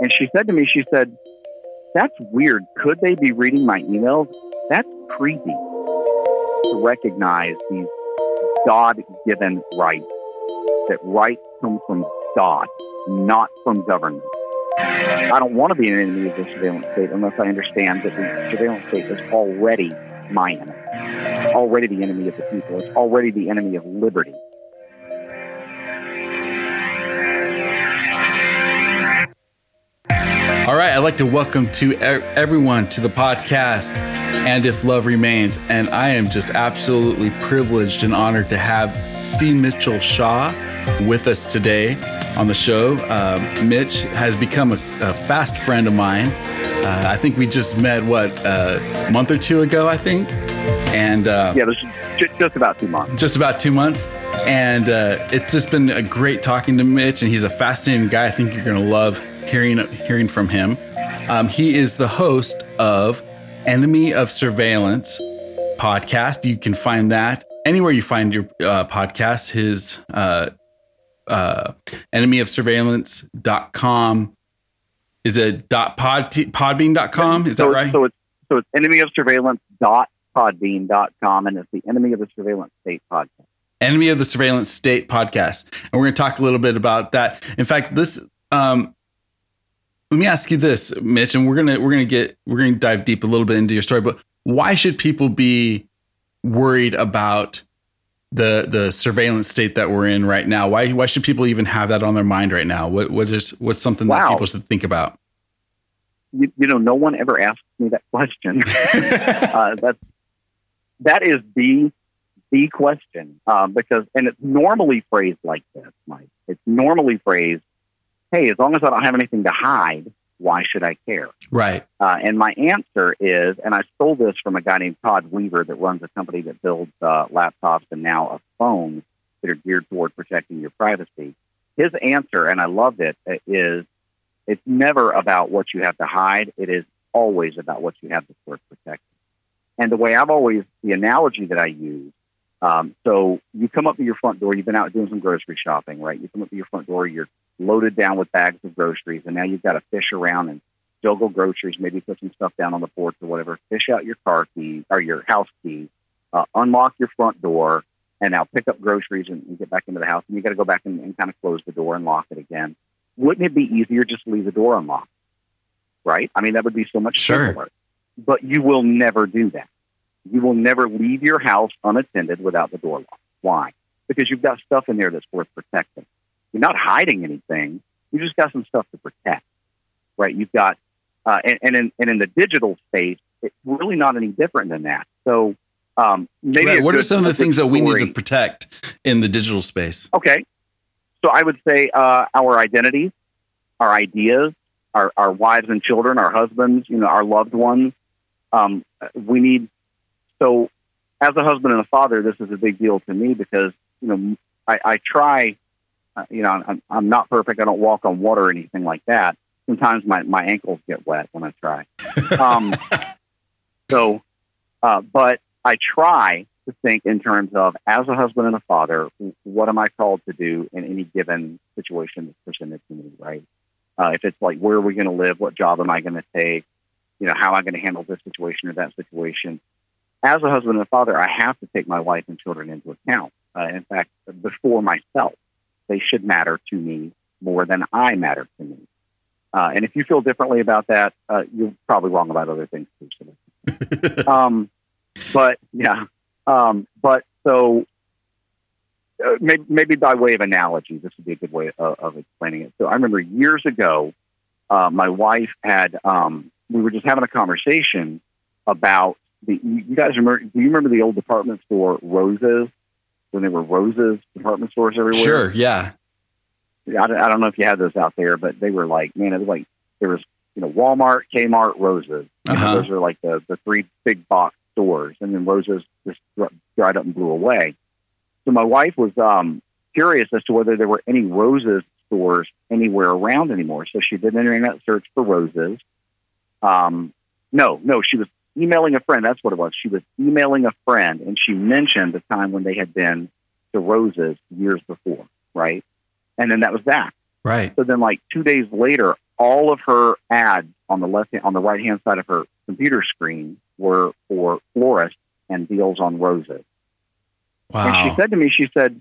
And she said to me, she said, That's weird. Could they be reading my emails? That's creepy to recognize these God given rights, that rights come from God, not from government. I don't want to be an enemy of the surveillance state unless I understand that the surveillance state is already my enemy, already the enemy of the people, it's already the enemy of liberty. I'd like to welcome to everyone to the podcast, and if love remains, and I am just absolutely privileged and honored to have C. Mitchell Shaw with us today on the show. Uh, Mitch has become a, a, fast friend of mine. Uh, I think we just met what uh, a month or two ago, I think, and uh, yeah, just about two months. Just about two months. And uh, it's just been a great talking to Mitch, and he's a fascinating guy. I think you're going to love hearing hearing from him. Um, he is the host of Enemy of Surveillance podcast. You can find that anywhere you find your uh, podcast. His uh, uh, enemy of surveillance.com is it dot pod podbean.com is so, that right so it's so it's enemy of surveillance dot podbean.com and it's the enemy of the surveillance state podcast enemy of the surveillance state podcast and we're going to talk a little bit about that in fact this um, let me ask you this, Mitch, and we're gonna we're gonna get we're gonna dive deep a little bit into your story. But why should people be worried about the the surveillance state that we're in right now? Why why should people even have that on their mind right now? What what is what's something wow. that people should think about? You, you, know, no one ever asks me that question. uh, that's that is the the question um, because, and it's normally phrased like this, Mike. It's normally phrased hey, as long as I don't have anything to hide, why should I care? Right. Uh, and my answer is, and I stole this from a guy named Todd Weaver that runs a company that builds uh, laptops and now a phone that are geared toward protecting your privacy. His answer, and I loved it, is it's never about what you have to hide. It is always about what you have to sort of protect. And the way I've always, the analogy that I use, um, so you come up to your front door, you've been out doing some grocery shopping, right? You come up to your front door, you're loaded down with bags of groceries, and now you've got to fish around and juggle groceries, maybe put some stuff down on the porch or whatever. Fish out your car key or your house key, uh, unlock your front door, and now pick up groceries and, and get back into the house. And you got to go back and, and kind of close the door and lock it again. Wouldn't it be easier just to leave the door unlocked? Right? I mean, that would be so much sure. simpler. But you will never do that. You will never leave your house unattended without the door locked. Why? Because you've got stuff in there that's worth protecting. You're not hiding anything. You just got some stuff to protect, right? You've got, uh, and, and, in, and in the digital space, it's really not any different than that. So um, maybe right. what are some of the things story. that we need to protect in the digital space? Okay, so I would say uh, our identities, our ideas, our, our wives and children, our husbands, you know, our loved ones. Um, we need so as a husband and a father, this is a big deal to me because you know I, I try you know, I'm, I'm not perfect. I don't walk on water or anything like that. Sometimes my, my ankles get wet when I try. Um, so, uh, but I try to think in terms of, as a husband and a father, what am I called to do in any given situation that's presented to me, right? Uh, if it's like, where are we going to live? What job am I going to take? You know, how am I going to handle this situation or that situation? As a husband and a father, I have to take my wife and children into account. Uh, in fact, before myself they should matter to me more than I matter to me. Uh, and if you feel differently about that, uh, you're probably wrong about other things too. um, but yeah, um, but so uh, maybe, maybe, by way of analogy, this would be a good way of, of explaining it. So I remember years ago, uh, my wife had um, we were just having a conversation about the. You guys remember? Do you remember the old department store Roses? When there were Roses department stores everywhere. Sure, yeah. I, I don't know if you had those out there, but they were like, man, it was like there was you know Walmart, Kmart, Roses. Uh-huh. Know, those are like the the three big box stores, and then Roses just dried up and blew away. So my wife was um, curious as to whether there were any Roses stores anywhere around anymore. So she did an internet search for Roses. Um, no, no, she was emailing a friend. That's what it was. She was emailing a friend, and she mentioned the time when they had been to Roses years before, right? And then that was that. Right. So then, like two days later, all of her ads on the left on the right hand side of her computer screen were for florists and deals on roses. Wow. And she said to me, she said,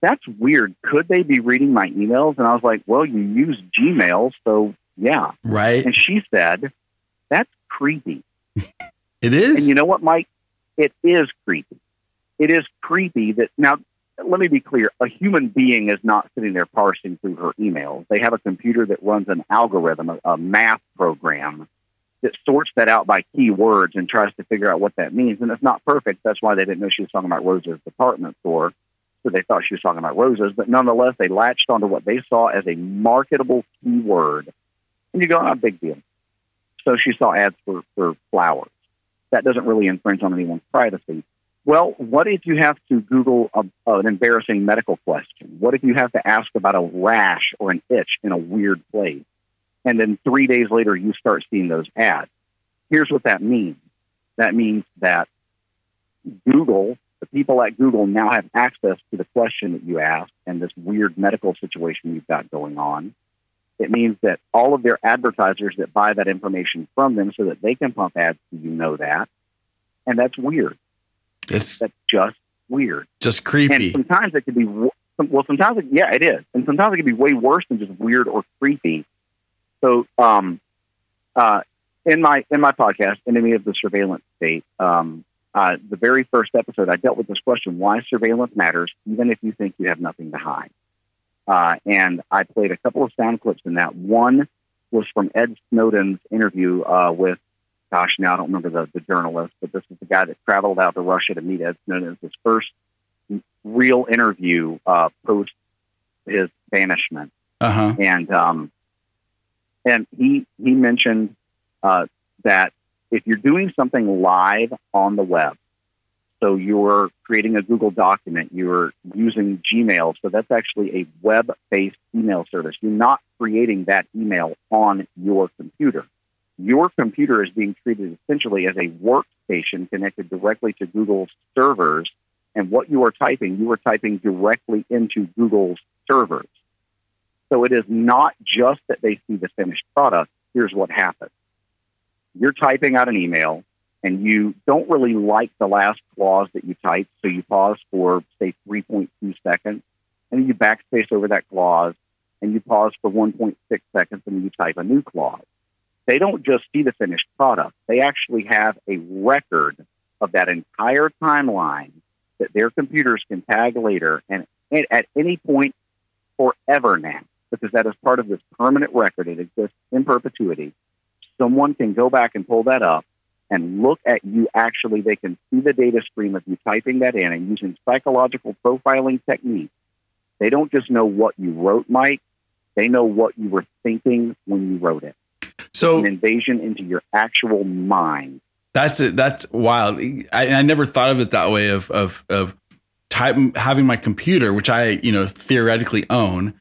"That's weird. Could they be reading my emails?" And I was like, "Well, you use Gmail, so yeah." right. And she said, "That's creepy." It is. And you know what, Mike? It is creepy. It is creepy that now. Let me be clear. A human being is not sitting there parsing through her emails. They have a computer that runs an algorithm, a, a math program that sorts that out by keywords and tries to figure out what that means. And it's not perfect. That's why they didn't know she was talking about Roses department store. So they thought she was talking about roses. But nonetheless, they latched onto what they saw as a marketable keyword. And you go, oh, big deal. So she saw ads for, for flowers. That doesn't really infringe on anyone's privacy. Well, what if you have to Google a, an embarrassing medical question? What if you have to ask about a rash or an itch in a weird place? And then three days later, you start seeing those ads. Here's what that means that means that Google, the people at Google now have access to the question that you asked and this weird medical situation you've got going on. It means that all of their advertisers that buy that information from them so that they can pump ads to you know that. And that's weird. it's That's just weird. just creepy. And sometimes it can be, well, sometimes, it, yeah, it is. And sometimes it can be way worse than just weird or creepy. So, um, uh, in my in my podcast, Enemy of the Surveillance State, um, uh, the very first episode, I dealt with this question: Why surveillance matters, even if you think you have nothing to hide. Uh, and I played a couple of sound clips in that. One was from Ed Snowden's interview uh, with, gosh, now I don't remember the, the journalist, but this is the guy that traveled out to Russia to meet Ed Snowden. It was his first real interview uh, post his banishment Uh huh. and um, and he he mentioned uh, that if you're doing something live on the web, so you're creating a Google document, you're using Gmail, so that's actually a web-based email service. You're not creating that email on your computer. Your computer is being treated essentially as a workstation connected directly to Google's servers. And what you are typing, you are typing directly into Google's servers. So it is not just that they see the finished product. Here's what happens. You're typing out an email and you don't really like the last clause that you typed. So you pause for, say, 3.2 seconds and you backspace over that clause and you pause for 1.6 seconds and you type a new clause. They don't just see the finished product. They actually have a record of that entire timeline that their computers can tag later and and at any point forever now, because that is part of this permanent record. It exists in perpetuity. Someone can go back and pull that up and look at you actually. They can see the data stream of you typing that in and using psychological profiling techniques. They don't just know what you wrote, Mike. They know what you were thinking when you wrote it. So An invasion into your actual mind. That's it. That's wild. I, I never thought of it that way. Of of of type having my computer, which I you know theoretically own,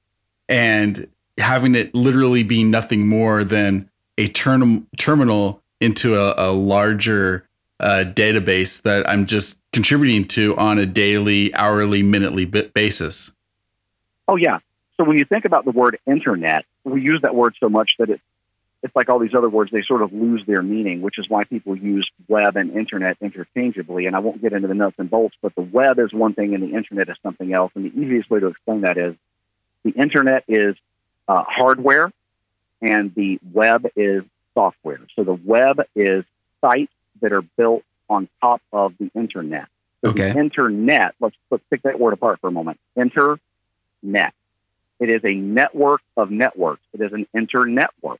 and having it literally be nothing more than a term, terminal into a, a larger uh, database that I'm just contributing to on a daily, hourly, minutely basis. Oh yeah. So when you think about the word internet, we use that word so much that it it's like all these other words, they sort of lose their meaning, which is why people use web and internet interchangeably. And I won't get into the nuts and bolts, but the web is one thing and the internet is something else. And the easiest way to explain that is the internet is uh, hardware and the web is software. So the web is sites that are built on top of the internet. So Okay. The internet, let's, let's pick that word apart for a moment. Internet. It is a network of networks. It is an internetwork,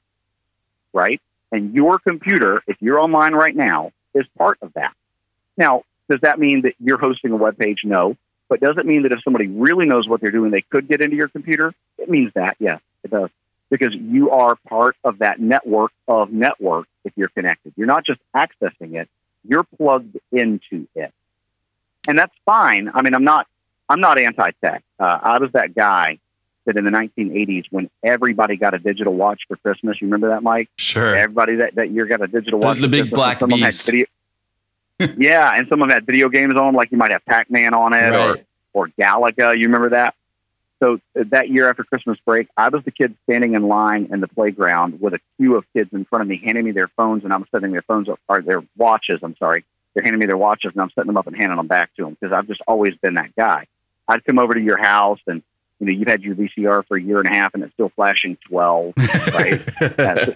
right? And your computer, if you're online right now, is part of that. Now, does that mean that you're hosting a web page? No. But does it mean that if somebody really knows what they're doing, they could get into your computer? It means that, yes, it does. Because you are part of that network of networks if you're connected. You're not just accessing it, you're plugged into it. And that's fine. I mean, I'm not I'm not anti-tech. Uh, I was that guy that in the 1980s, when everybody got a digital watch for Christmas, you remember that, Mike? Sure. Everybody that, that year got a digital watch. the for big Christmas, black some of 'em had beast. video- yeah, and some of them had video games on, like you might have Pac-Man on it or or Galaga. You remember that? So uh, that year after Christmas break, I was the kid standing in line in the playground with a queue of kids in front of me handing me their phones, and I'm setting their phones up, or their watches. I'm sorry, they're handing me their watches, and I'm setting them up and handing them back to them because I've just always been that guy. I'd come over to your house, and you know you've had your VCR for a year and a half, and it's still flashing twelve, right? so,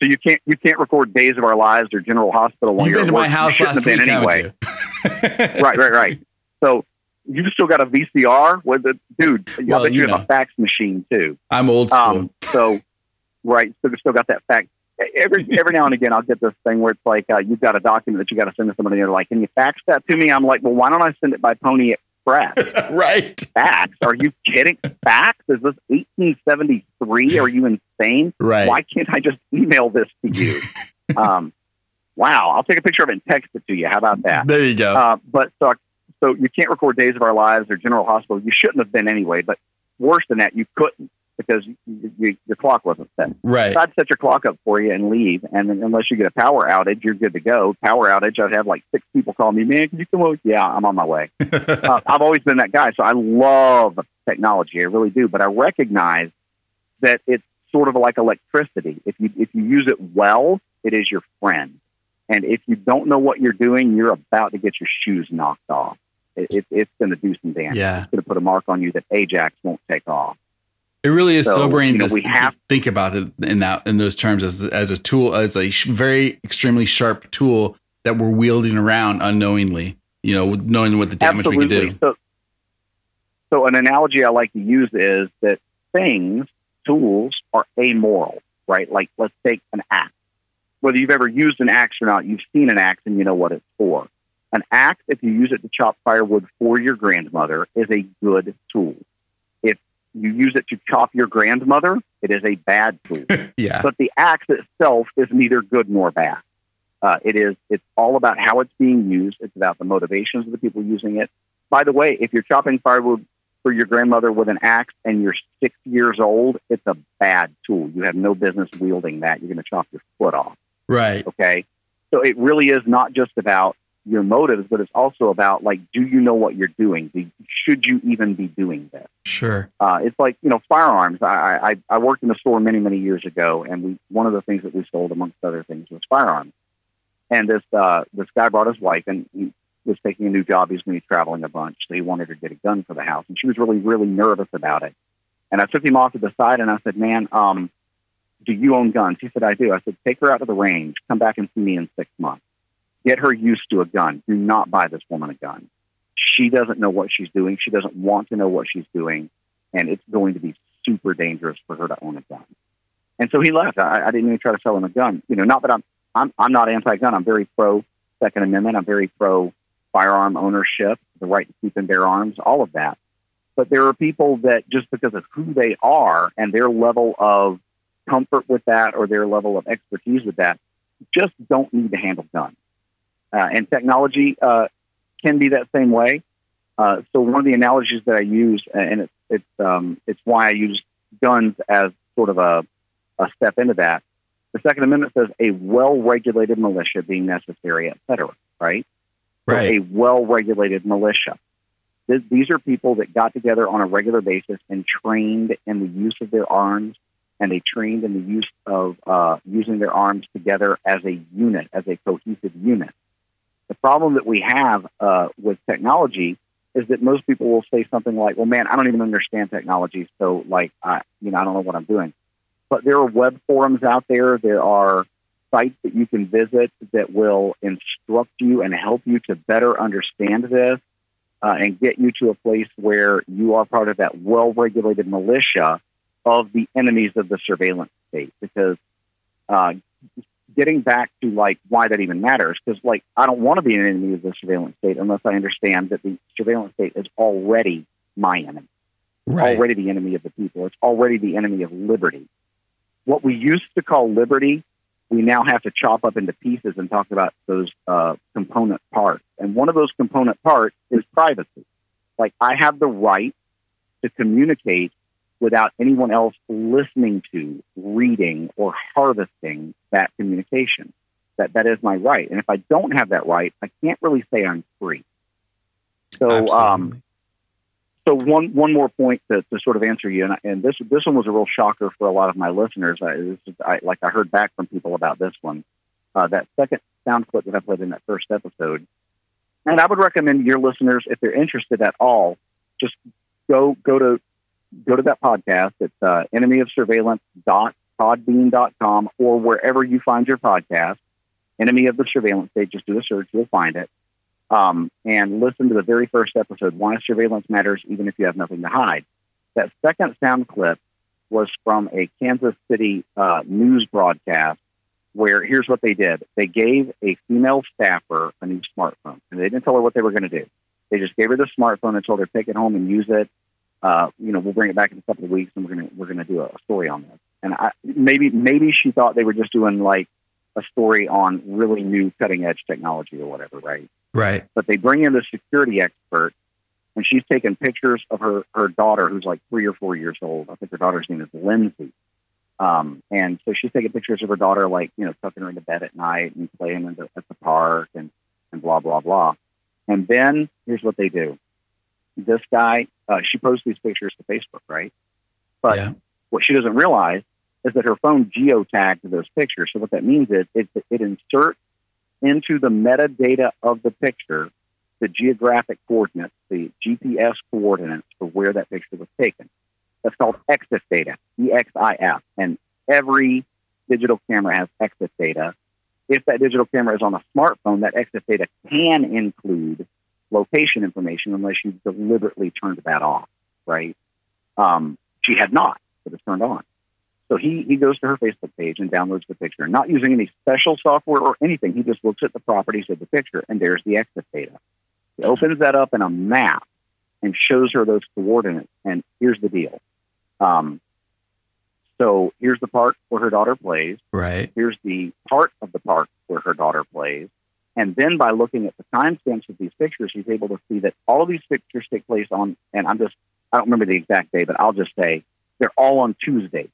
you can't you can't record Days of Our Lives or General Hospital You've been to my house last week, anyway. right, right, right. So you've still got a VCR with the dude. Well, I bet you, you have a fax machine too. I'm old school. Um, so, right, so they've still got that fax. Every every now and again, I'll get this thing where it's like uh, you've got a document that you got to send to somebody. And they're like, "Can you fax that to me?" I'm like, "Well, why don't I send it by Pony Express?" right. Fax? Are you kidding? Fax? Is this 1873? Are you insane? Right. Why can't I just email this to you? um, wow, I'll take a picture of it and text it to you. How about that? There you go. Uh, but so I so you can't record Days of Our Lives or General Hospital. You shouldn't have been anyway. But worse than that, you couldn't because you, you, your clock wasn't set. Right. So I'd set your clock up for you and leave. And then unless you get a power outage, you're good to go. Power outage, I'd have like six people call me, man, can you come over? Yeah, I'm on my way. uh, I've always been that guy. So I love technology. I really do. But I recognize that it's sort of like electricity. If you, if you use it well, it is your friend. And if you don't know what you're doing, you're about to get your shoes knocked off it, it's going to do some damage. Yeah. It's going to put a mark on you that Ajax won't take off. It really is so, sobering you know, to, we have, to think about it in that in those terms as as a tool, as a very extremely sharp tool that we're wielding around unknowingly. You know, knowing what the damage absolutely. we can do. So, so an analogy I like to use is that things, tools, are amoral, right? Like let's take an axe. Whether you've ever used an axe or not, you've seen an axe and you know what it's for. An axe, if you use it to chop firewood for your grandmother, is a good tool. If you use it to chop your grandmother, it is a bad tool. yeah. But the axe itself is neither good nor bad. Uh, it is. It's all about how it's being used. It's about the motivations of the people using it. By the way, if you're chopping firewood for your grandmother with an axe and you're six years old, it's a bad tool. You have no business wielding that. You're going to chop your foot off. Right. Okay. So it really is not just about your motives, but it's also about like, do you know what you're doing? Do, should you even be doing this? Sure. Uh, it's like you know firearms. I, I I worked in a store many many years ago, and we one of the things that we sold amongst other things was firearms. And this uh, this guy brought his wife, and he was taking a new job. He's going to be traveling a bunch, so he wanted her to get a gun for the house, and she was really really nervous about it. And I took him off to the side, and I said, "Man, um, do you own guns?" He said, "I do." I said, "Take her out to the range. Come back and see me in six months." Get her used to a gun. Do not buy this woman a gun. She doesn't know what she's doing. She doesn't want to know what she's doing. And it's going to be super dangerous for her to own a gun. And so he left. I, I didn't even try to sell him a gun. You know, not that I'm, I'm, I'm not anti-gun. I'm very pro Second Amendment. I'm very pro firearm ownership, the right to keep and bear arms, all of that. But there are people that just because of who they are and their level of comfort with that or their level of expertise with that, just don't need to handle guns. Uh, and technology uh, can be that same way. Uh, so one of the analogies that I use, and it's it's um, it's why I use guns as sort of a, a step into that. The Second Amendment says a well-regulated militia being necessary, et cetera. Right. Right. So a well-regulated militia. This, these are people that got together on a regular basis and trained in the use of their arms, and they trained in the use of uh, using their arms together as a unit, as a cohesive unit. The problem that we have uh, with technology is that most people will say something like, "Well, man, I don't even understand technology, so like, I, you know, I don't know what I'm doing." But there are web forums out there. There are sites that you can visit that will instruct you and help you to better understand this uh, and get you to a place where you are part of that well-regulated militia of the enemies of the surveillance state. Because uh, getting back to like why that even matters, because like I don't want to be an enemy of the surveillance state unless I understand that the surveillance state is already my enemy, right. already the enemy of the people. It's already the enemy of liberty. What we used to call liberty, we now have to chop up into pieces and talk about those uh, component parts. And one of those component parts is privacy. Like I have the right to communicate without anyone else listening to, reading, or harvesting that communication. That that is my right. And if I don't have that right, I can't really say I'm free. So um, so one one more point to, to sort of answer you, and, and this this one was a real shocker for a lot of my listeners. I, this is, I like I heard back from people about this one. Uh, that second sound clip that I played in that first episode, and I would recommend your listeners, if they're interested at all, just go go to go to that podcast. It's uh, enemy of surveillance podbean.com or wherever you find your podcast. Enemy of the surveillance state. Just do a search, you'll find it um, and listen to the very first episode, Why Surveillance Matters, Even If You Have Nothing to Hide. That second sound clip was from a Kansas City uh, news broadcast where here's what they did they gave a female staffer a new smartphone, and they didn't tell her what they were going to do. They just gave her the smartphone and told her take it home and use it. Uh, you know, we'll bring it back in a couple of weeks, and we're gonna we're gonna do a, a story on this. And I, maybe maybe she thought they were just doing like a story on really new cutting edge technology or whatever, right? Right. But they bring in the security expert, and she's taking pictures of her her daughter, who's like three or four years old. I think her daughter's name is Lindsay. Um, and so she's taking pictures of her daughter, like you know, tucking her into bed at night and playing the, at the park and and blah blah blah. And then here's what they do. This guy, uh, she posts these pictures to Facebook, right? But yeah. what she doesn't realize is that her phone geotagged those pictures. So what that means is it, it inserts into the metadata of the picture the geographic coordinates, the GPS coordinates for where that picture was taken. That's called EXIF data, E-X-I-F. And every digital camera has EXIF data. If that digital camera is on a smartphone, that EXIF data can include location information unless you deliberately turned that off, right? Um, she had not, but it's turned on. So he, he goes to her Facebook page and downloads the picture, not using any special software or anything. He just looks at the properties of the picture, and there's the EXIF data. He opens that up in a map and shows her those coordinates. And here's the deal. Um, so here's the park where her daughter plays. Right. Here's the part of the park where her daughter plays. And then by looking at the timestamps of these pictures, he's able to see that all of these pictures take place on, and I'm just, I don't remember the exact day, but I'll just say they're all on Tuesday.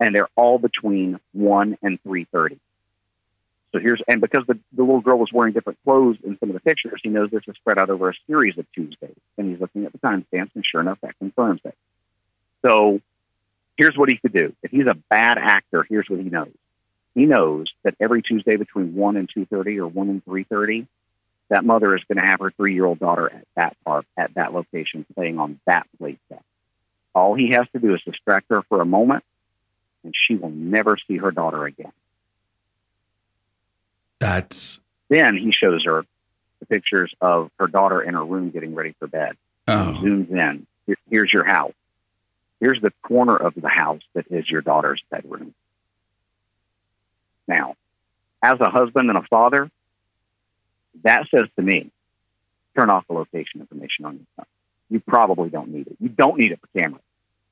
And they're all between 1 and 3.30 so here's and because the, the little girl was wearing different clothes in some of the pictures he knows this is spread out over a series of tuesdays. And he's looking at the timestamps and sure enough that confirms it. So here's what he could do. If he's a bad actor here's what he knows he knows that every tuesday between 1 and 2.30 or 1 and 3.30 that mother is going to have her three-year-old daughter at that park at that location playing on that play set all he has to do is distract her for a moment and she will never see her daughter again. That's. Then he shows her the pictures of her daughter in her room getting ready for bed. Oh. He zooms in. Here, here's your house. Here's the corner of the house that is your daughter's bedroom. Now, as a husband and a father, that says to me, turn off the location information on your phone. You probably don't need it. You don't need it for camera.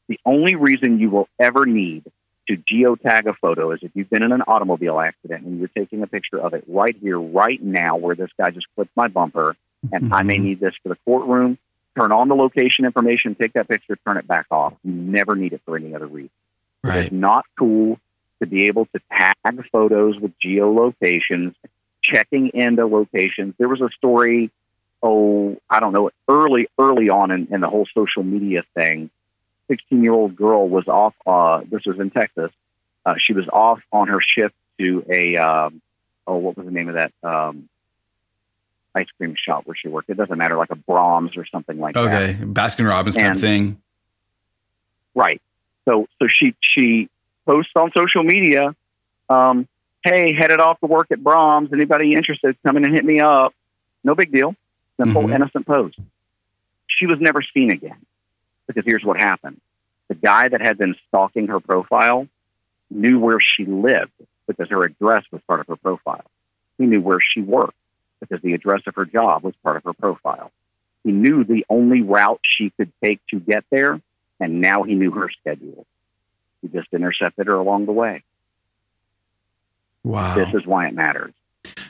The only reason you will ever need to geotag a photo is if you've been in an automobile accident and you're taking a picture of it right here, right now, where this guy just clipped my bumper, and mm-hmm. I may mm-hmm. need this for the courtroom. Turn on the location information, take that picture, turn it back off. You never need it for any other reason. Right. It's not cool to be able to tag photos with geolocations, checking into locations. There was a story, oh, I don't know, early, early on in, in the whole social media thing 16 year old girl was off. Uh, this was in Texas. Uh, she was off on her shift to a um, oh, what was the name of that um, ice cream shop where she worked? It doesn't matter, like a Braum's or something like okay. that. Okay, Baskin Robbins type thing. Right. So so she she posts on social media. Um, hey, headed off to work at Braum's. Anybody interested? Come in and hit me up. No big deal. Simple, mm-hmm. innocent post. She was never seen again. Because here's what happened the guy that had been stalking her profile knew where she lived because her address was part of her profile. He knew where she worked because the address of her job was part of her profile. He knew the only route she could take to get there, and now he knew her schedule. He just intercepted her along the way. Wow. This is why it matters.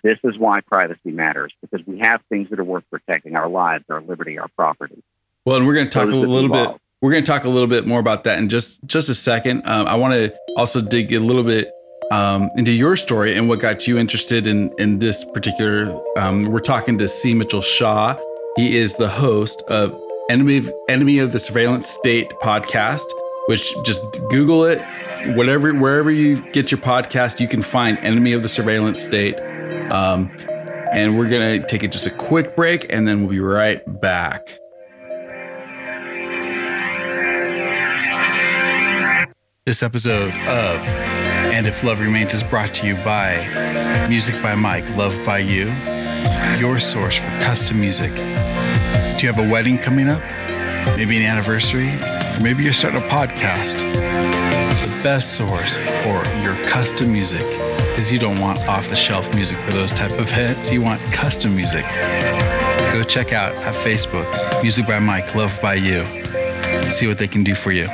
This is why privacy matters because we have things that are worth protecting our lives, our liberty, our property. Well, and we're going to talk a little bit. We're going to talk a little bit more about that in just just a second. Um, I want to also dig a little bit um, into your story and what got you interested in in this particular. Um, we're talking to C. Mitchell Shaw. He is the host of Enemy of, Enemy of the Surveillance State podcast, which just Google it. Whatever, wherever you get your podcast, you can find Enemy of the Surveillance State. Um, and we're gonna take it just a quick break, and then we'll be right back. This episode of And If Love Remains is brought to you by Music by Mike, Love by You, your source for custom music. Do you have a wedding coming up? Maybe an anniversary? Or maybe you're starting a podcast? The best source for your custom music is you don't want off the shelf music for those type of hits. You want custom music. Go check out at Facebook, Music by Mike, Love by You. See what they can do for you.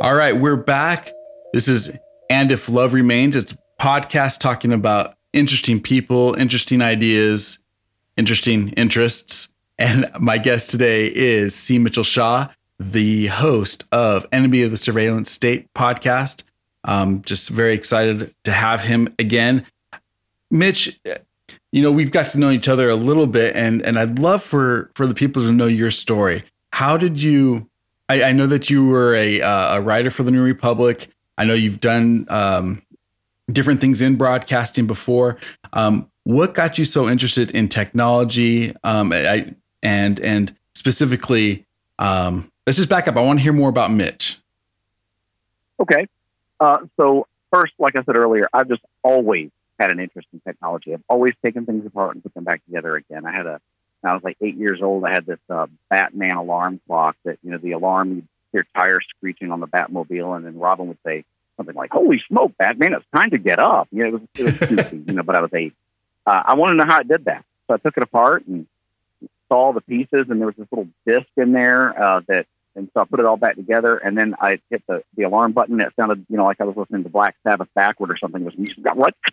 All right, we're back. This is And If Love Remains. It's podcast talking about interesting people, interesting ideas, interesting interests. And my guest today is C. Mitchell Shaw, the host of Enemy of the Surveillance State podcast. Um, just very excited to have him again. Mitch, you know, we've got to know each other a little bit, and and I'd love for for the people to know your story. How did you I, I know that you were a uh, a writer for the New Republic. I know you've done um, different things in broadcasting before. Um, what got you so interested in technology? Um, I, and and specifically, um, let's just back up. I want to hear more about Mitch. Okay. Uh, so first, like I said earlier, I've just always had an interest in technology. I've always taken things apart and put them back together again. I had a I was like eight years old. I had this uh, Batman alarm clock that, you know, the alarm, you'd hear tires screeching on the Batmobile, and then Robin would say something like, Holy smoke, Batman, it's time to get up. You know, it was, it was goofy, you know, but I was eight. Uh, I wanted to know how it did that. So I took it apart and saw the pieces, and there was this little disc in there uh, that, and so I put it all back together, and then I hit the, the alarm button. It sounded, you know, like I was listening to Black Sabbath backward or something. It was, got what?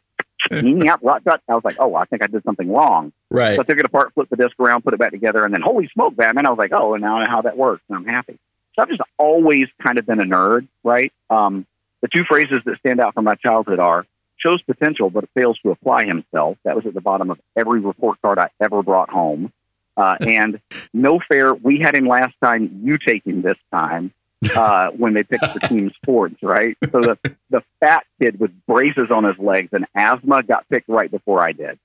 I was like, oh, I think I did something wrong. Right. So I took it apart, flipped the disc around, put it back together, and then holy smoke, Batman! I was like, oh, and now I know how that works, and I'm happy. So I've just always kind of been a nerd, right? Um, the two phrases that stand out from my childhood are shows potential but fails to apply himself. That was at the bottom of every report card I ever brought home. Uh, and no fair, we had him last time, you take him this time uh, when they picked the team sports, right? So the, the fat kid with braces on his legs and asthma got picked right before I did.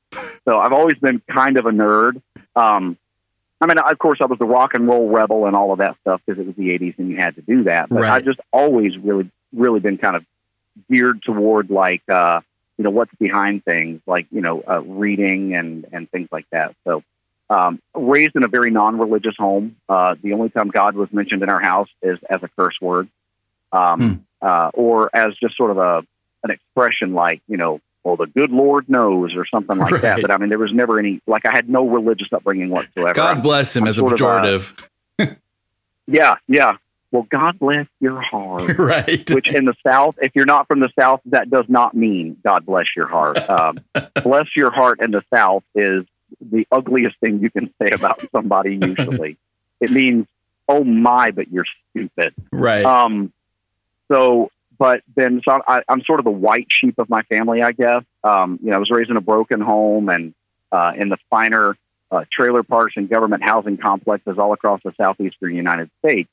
So I've always been kind of a nerd. Um, I mean, of course, I was the rock and roll rebel and all of that stuff because it was the 80s and you had to do that. But Right. I've just always really, really been kind of geared toward like, uh, you know, what's behind things like, you know, uh, reading and, and things like that. So, um, raised in a very non-religious home. Uh, the only time God was mentioned in our house is as a curse word, um, uh, or as just sort of a an expression like you know, well, the good Lord knows, or something like that. But I mean, there was never any like I had no religious upbringing whatsoever. God bless him I'm as a uh, pejorative. yeah, yeah. Well, God bless your heart. right. Which in the South, if you're not from the South, that does not mean God bless your heart. Um, bless your heart in the South is the ugliest thing you can say about somebody. Usually, it means, "Oh my, but you're stupid." right. Um, so, but then so I, I'm sort of the white sheep of my family, I guess. Um, you know, I was raised in a broken home and uh, in the finer uh, trailer parks and government housing complexes all across the southeastern United States.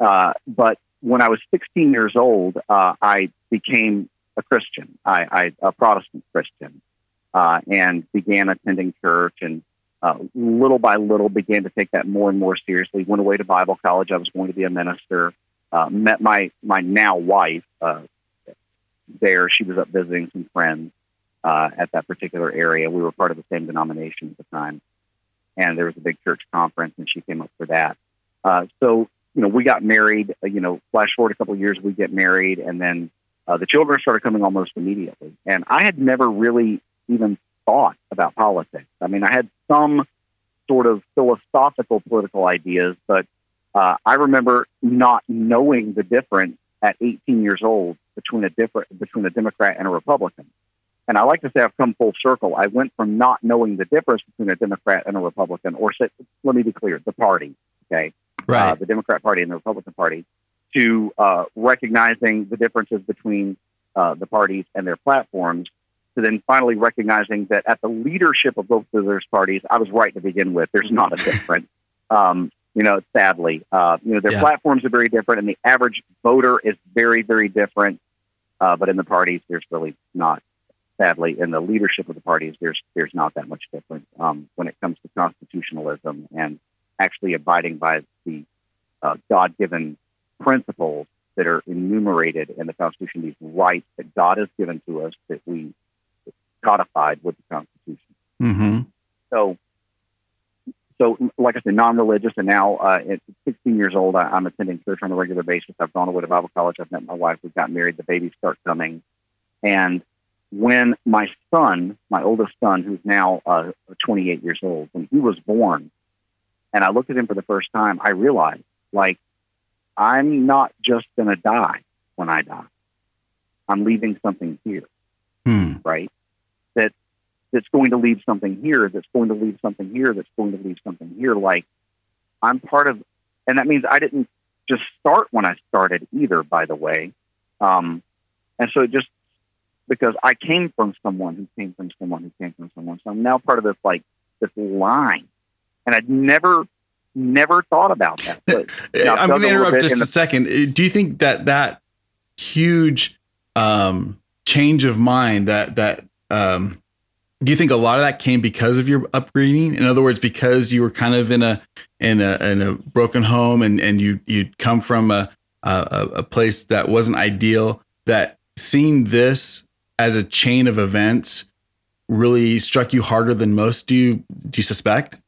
Uh, but when I was 16 years old, uh, I became a Christian, I, I a Protestant Christian, uh, and began attending church and. Uh, little by little, began to take that more and more seriously. Went away to Bible college. I was going to be a minister uh, met my my now wife uh, there. She was up visiting some friends uh, at that particular area. We were part of the same denomination at the time, and there was a big church conference, and she came up for that. Uh, so you know, we got married. Uh, you know, flash forward a couple of years, we get married, and then uh, the children started coming almost immediately. And I had never really even thought about politics. I mean, I had some sort of philosophical political ideas, but uh, I remember not knowing the difference at 18 years old between a different between a Democrat and a Republican. And I like to say I've come full circle. I went from not knowing the difference between a Democrat and a Republican, or say, let me be clear, the party, okay, right. the Democrat Party and the Republican Party, to uh, recognizing the differences between uh, the parties and their platforms, to then finally recognizing that at the leadership of both of those parties, I was right to begin with. There's not a difference. um, you know, sadly, uh, you know, their Yeah. platforms are very different, and the average voter is very, very different. Uh, but in the parties, there's really not. Sadly, in the leadership of the parties, there's there's not that much difference um, when it comes to constitutionalism and actually abiding by the uh, God-given principles that are enumerated in the Constitution. These rights that God has given to us that we codified with the Constitution. Mm-hmm. So, so like I said, non-religious, and now uh, at 16 years old, I, I'm attending church on a regular basis. I've gone away to Bible college. I've met my wife. We've got married. The babies start coming, and when my son, my oldest son, who's now uh, 28 years old, when he was born, and I looked at him for the first time, I realized, like, I'm not just going to die when I die. I'm leaving something here Hmm. right? That that's going to leave something here, that's going to leave something here, that's going to leave something here. Like I'm part of, and that means I didn't just start when I started either. By the way, um, and so it just because I came from someone who came from someone who came from someone, so I'm now part of this like this line, and I'd never never thought about that. But I'm going to interrupt just in a second. Uh, Do you think that that huge um, change of mind that that um, do you think a lot of that came because of your upbringing? In other words, because you were kind of in a in a in a broken home and and you you'd come from a a, a place that wasn't ideal. That seeing this as a chain of events really struck you harder than most. Do you do you suspect?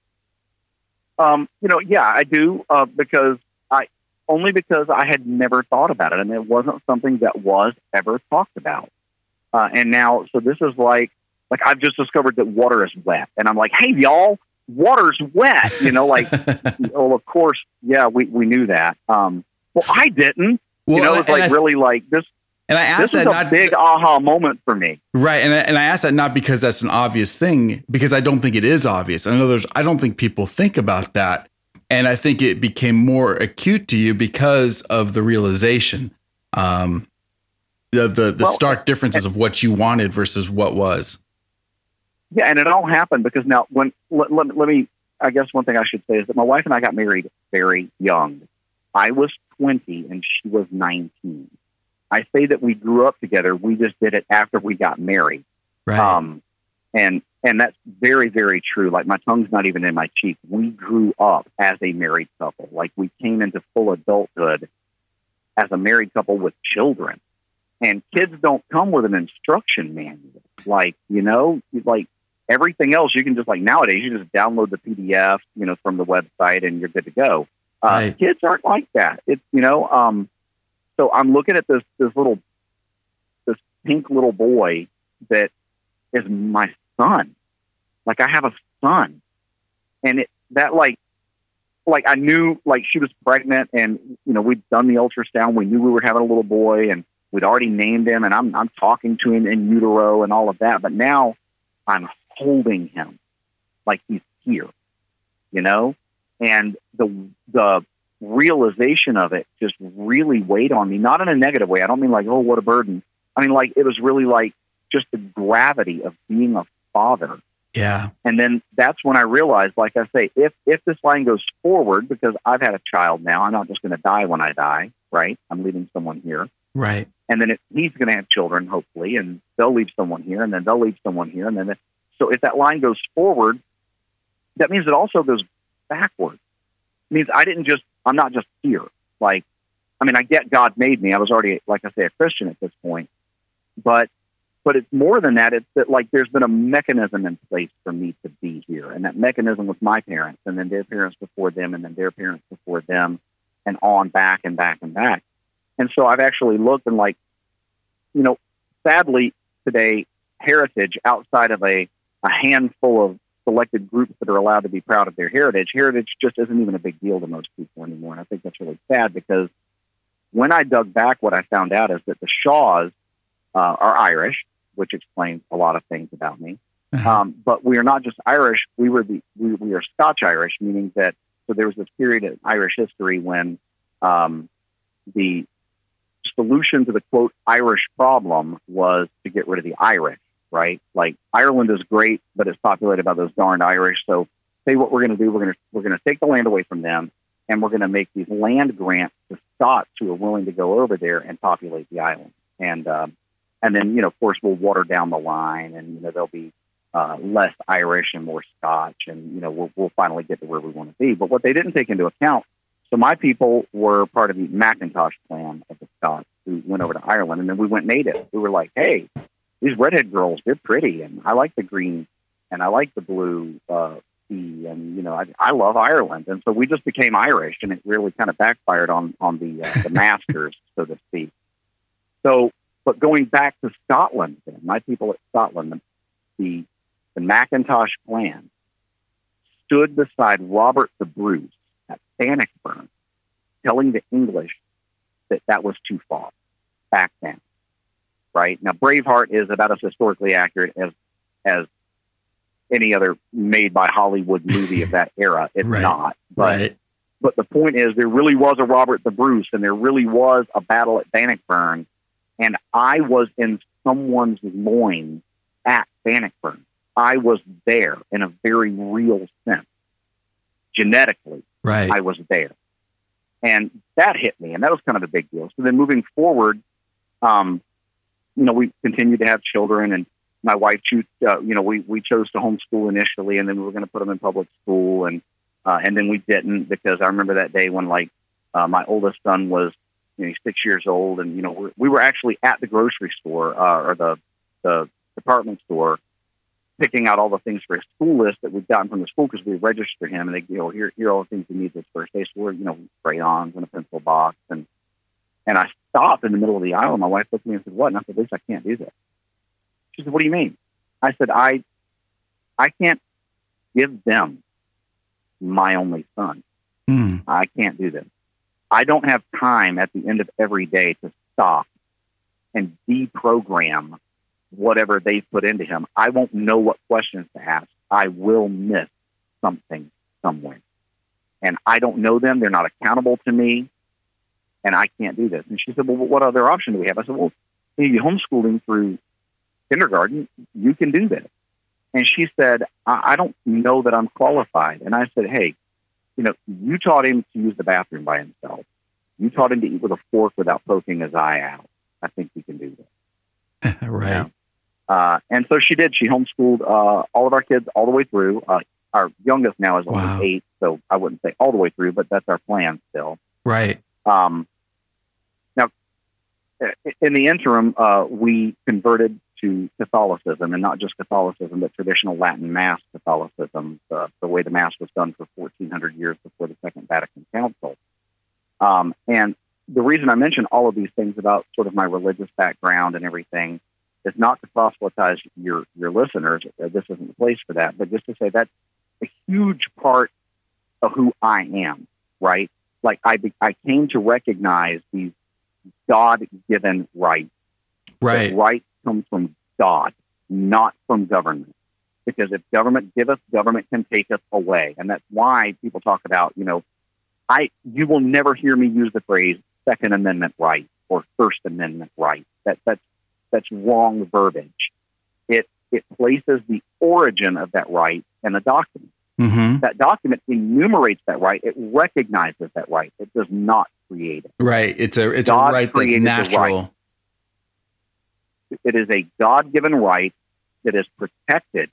Um, you know, yeah, I do uh, because I only because I had never thought about it, and it wasn't something that was ever talked about. Uh, and now, so this is like like I've just discovered that water is wet, and I'm like, hey, y'all, water's wet. You know, like, well, of course, yeah, we we knew that. Um, well, I didn't. Well, you know, it's like really like this. And I asked This is that a not big aha moment for me. Right, and I, and I ask that not because that's an obvious thing, because I don't think it is obvious. I know there's, I don't think people think about that, and I think it became more acute to you because of the realization, um, the the, the Well, stark differences of what you wanted versus what was. Yeah, and it all happened because now when let, let, let me I guess one thing I should say is that my wife and I got married very young. I was 20 and she was 19. I say that we grew up together. We just did it after we got married. Right. Um, and and that's very very true. Like my tongue's not even in my cheek. We grew up as a married couple. Like we came into full adulthood as a married couple with children. And kids don't come with an instruction manual. Like you know, like everything else, you can just like nowadays you just download the PDF, you know, from the website and you're good to go. Uh, Right. Kids aren't like that. It's you know, um, so I'm looking at this this little this pink little boy that is my son. Like I have a son, and it that like like I knew like she was pregnant, and you know we'd done the ultrasound. We knew we were having a little boy, and we'd already named him, and I'm I'm talking to him in utero and all of that. But now I'm holding him like he's here, you know, and the the realization of it just really weighed on me. Not in a negative way. I don't mean like oh what a burden. I mean like it was really like just the gravity of being a father yeah. and then that's when I realized, like I say, if if this line goes forward, because I've had a child now, I'm not just going to die when I die, right? I'm leaving someone here, Right. and then if he's going to have children, hopefully, and they'll leave someone here, and then they'll leave someone here, and then so if that line goes forward, that means it also goes backward. It means I didn't just, I'm not just here. Like, I mean, I get God made me. I was already, like I say, a Christian at this point, but but it's more than that. It's that like there's been a mechanism in place for me to be here, and that mechanism was my parents, and then their parents before them, and then their parents before them, and on back and back and back. And so I've actually looked and like, you know, sadly today, heritage outside of a a handful of selected groups that are allowed to be proud of their heritage, heritage just isn't even a big deal to most people anymore. And I think that's really sad because when I dug back, what I found out is that the Shaws uh, are Irish, which explains a lot of things about me. Uh-huh. Um, but we are not just Irish; we were the we, we are Scotch Irish, meaning that so there was this period in Irish history when um, the solution to the quote Irish problem was to get rid of the Irish, right? Like Ireland is great, but it's populated by those darned Irish. So say what we're going to do. We're going to we're going to take the land away from them, and we're going to make these land grants to Scots who are willing to go over there and populate the island. And um, and then you know, of course, we'll water down the line, and you know, there'll be uh, less Irish and more Scotch, and you know, we'll we'll finally get to where we want to be. But what they didn't take into account. So my people were part of the Mackintosh clan of the Scots who went over to Ireland, and then we went native. We were like, hey, these redhead girls, they're pretty, and I like the green, and I like the blue uh, sea, and you know, I, I love Ireland, and so we just became Irish, and it really kind of backfired on on the uh, the masters, so to speak. So, but going back to Scotland, then my people at Scotland, the the Mackintosh clan stood beside Robert the Bruce at Bannockburn, telling the English that that was too far back then. Right now, Braveheart is about as historically accurate as as any other made by Hollywood movie of that era. It's Right. not. But right. but the point is, there really was a Robert the Bruce, and there really was a battle at Bannockburn, and I was in someone's loins at Bannockburn. I was there in a very real sense. Genetically, Right. I was there, and that hit me, and that was kind of a big deal. So then, moving forward, um, you know, we continued to have children, and my wife chose, uh, you know, we we chose to homeschool initially, and then we were going to put them in public school, and uh, and then we didn't because I remember that day when like uh, my oldest son was you know six years old, and you know we, we were actually at the grocery store uh, or the the department store picking out all the things for his school list that we've gotten from the school because we registered him, and they you know here here are all the things he needs his first day. So we're you know crayons and a pencil box, and and I stopped in the middle of the aisle. And my wife looked at me and said, "What?" And I said, "Lisa, I can't do this." She said, "What do you mean?" I said, "I I can't give them my only son. Hmm. I can't do this. I don't have time at the end of every day to stop and deprogram whatever they've put into him. I won't know what questions to ask. I will miss something somewhere. And I don't know them. They're not accountable to me. And I can't do this. And she said, Well, what other option do we have? I said, Well, you homeschool him through kindergarten, you can do this. And she said, I, I don't know that I'm qualified. And I said, Hey, you know, you taught him to use the bathroom by himself. You taught him to eat with a fork without poking his eye out. I think you can do this. right. Yeah. Uh, and so she did. She homeschooled uh, all of our kids all the way through. Uh, our youngest now is only Wow. eight, so I wouldn't say all the way through, but that's our plan still. Right. Um, in the interim, uh, we converted to Catholicism, and not just Catholicism, but traditional Latin Mass Catholicism, the, the way the Mass was done for 1,400 years before the Second Vatican Council. Um, and the reason I mention all of these things about sort of my religious background and everything is not to proselytize your your listeners. Uh, This isn't the place for that, but just to say that's a huge part of who I am. Right? Like I I came to recognize these God given right. Right. That rights come from God, not from government. Because if government give us, government can take us away, and that's why people talk about you know, I you will never hear me use the phrase Second Amendment right or First Amendment right. That that's that's wrong verbiage. It it places the origin of that right in a document. Mm-hmm. That document enumerates that right. It recognizes that right. It does not create it. Right. It's a it's God a right that's natural. right. It is a God given right that is protected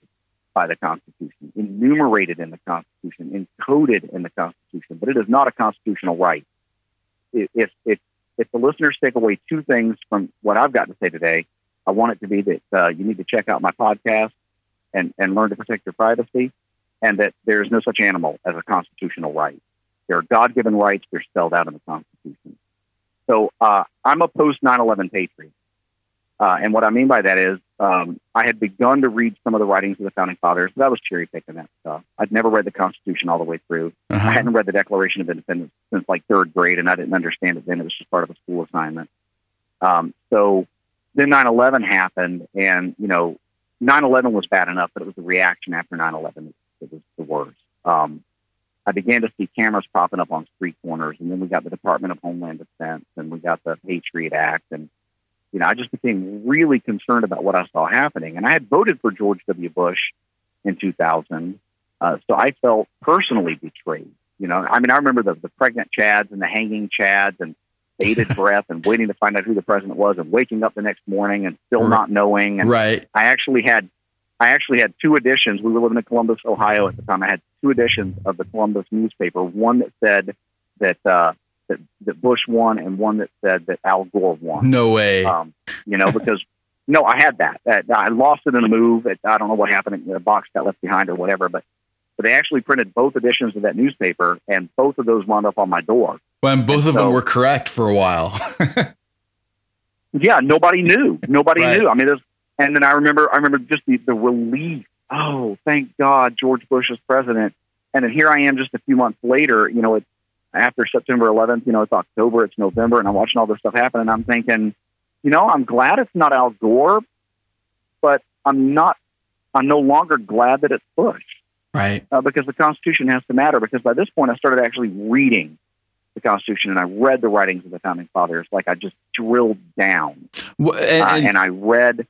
by the Constitution, enumerated in the Constitution, encoded in the Constitution, but it is not a constitutional right. If, if, if the listeners take away two things from what I've got to say today, I want it to be that uh, you need to check out my podcast and, and learn to protect your privacy, and that there is no such animal as a constitutional right. There are God given rights, they're spelled out in the Constitution. So uh, I'm a post 9 11 patriot. Uh, and what I mean by that is, um, I had begun to read some of the writings of the founding fathers, but I was cherry picking that stuff. I'd never read the Constitution all the way through. I Uh-huh. hadn't read the Declaration of Independence since like third grade, and I didn't understand it then. It was just part of a school assignment. Um, so then 9 11 happened, and, you know, 9 11 was bad enough, but it was the reaction after 9 11 that was the worst. Um, I began to see cameras popping up on street corners, and then we got the Department of Homeland Defense, and we got the Patriot Act, and you know, I just became really concerned about what I saw happening. And I had voted for George W. Bush in 2000, uh, so I felt personally betrayed. You know, I mean, I remember the, the pregnant Chads and the hanging Chads and bated breath and waiting to find out who the president was and waking up the next morning and still not knowing. And right. I actually had I actually had two editions. We were living in Columbus, Ohio at the time. I had two editions of the Columbus newspaper. One that said that uh, that, that Bush won, and one that said that Al Gore won. No way. Um, you know, because no, I had that. that. I lost it in a move. It, I don't know what happened. The box got left behind or whatever. But but they actually printed both editions of that newspaper, and both of those wound up on my door. Well, and both and of so, them were correct for a while. yeah, nobody knew. Nobody right. knew. I mean, there's and then I remember, I remember just the, the relief. Oh, thank God, George Bush is president. And then here I am, just a few months later. You know, it's after September 11th. You know, it's October, it's November, and I'm watching all this stuff happen, and I'm thinking, you know, I'm glad it's not Al Gore, but I'm not. I'm no longer glad that it's Bush. Right. Uh, because the Constitution has to matter. Because by this point, I started actually reading the Constitution and I read the writings of the founding fathers. Like I just drilled down, well, and, uh, and, I read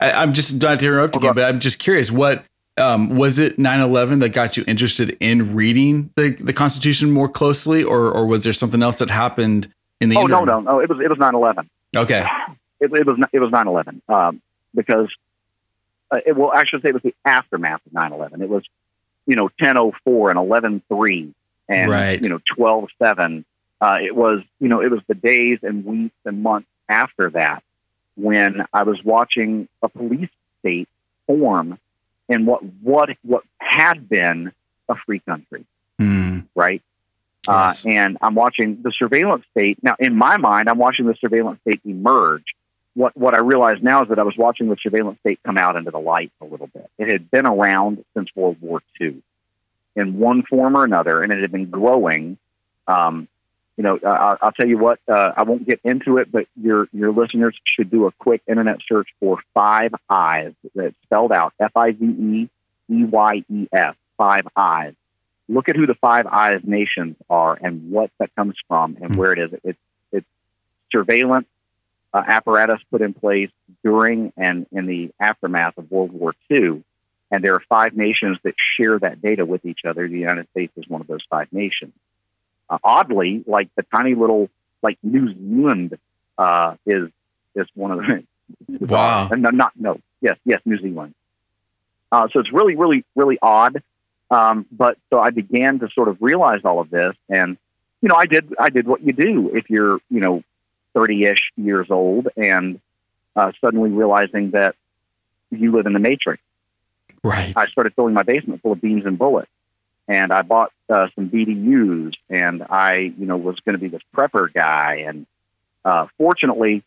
I, am just not to interrupt again, but I'm just curious. What um, was it 9/11 that got you interested in reading the, the Constitution more closely, or or was there something else that happened in the? Oh interim? no, no, no! It was it was 9/11. Okay. It, it was it was 9/11 um, because uh, it, well, I should say it was the aftermath of 9/11. It was you know 10:04 and 11:3 and right. you know 12:7. Uh, it was you know it was the days and weeks and months after that when I was watching a police state form in what what what had been a free country, mm. right? Uh, yes. Uh, and I'm watching the surveillance state now. In my mind, I'm watching the surveillance state emerge. What what I realize now is that I was watching the surveillance state come out into the light a little bit. It had been around since World War II, in one form or another, and it had been growing. Um, you know, uh, I'll tell you what, uh, I won't get into it, but your your listeners should do a quick internet search for Five Eyes. That's spelled out F I V E E Y E S. Five Eyes. Look at who the Five Eyes nations are and what that comes from and mm-hmm. where it is. It's it's surveillance uh, apparatus put in place during and in the aftermath of World War II. And there are five nations that share that data with each other. The United States is one of those five nations. Uh, oddly, like the tiny little like New Zealand uh, is is one of the things. wow. and not no yes yes New Zealand. Uh, so it's really really really odd. Um, but so I began to sort of realize all of this, and you know I did I did what you do if you're you know thirty ish years old and uh, suddenly realizing that you live in the matrix. Right. I started filling my basement full of beans and bullets and I bought uh, some BDUs, and I, you know, was going to be this prepper guy. And uh, fortunately,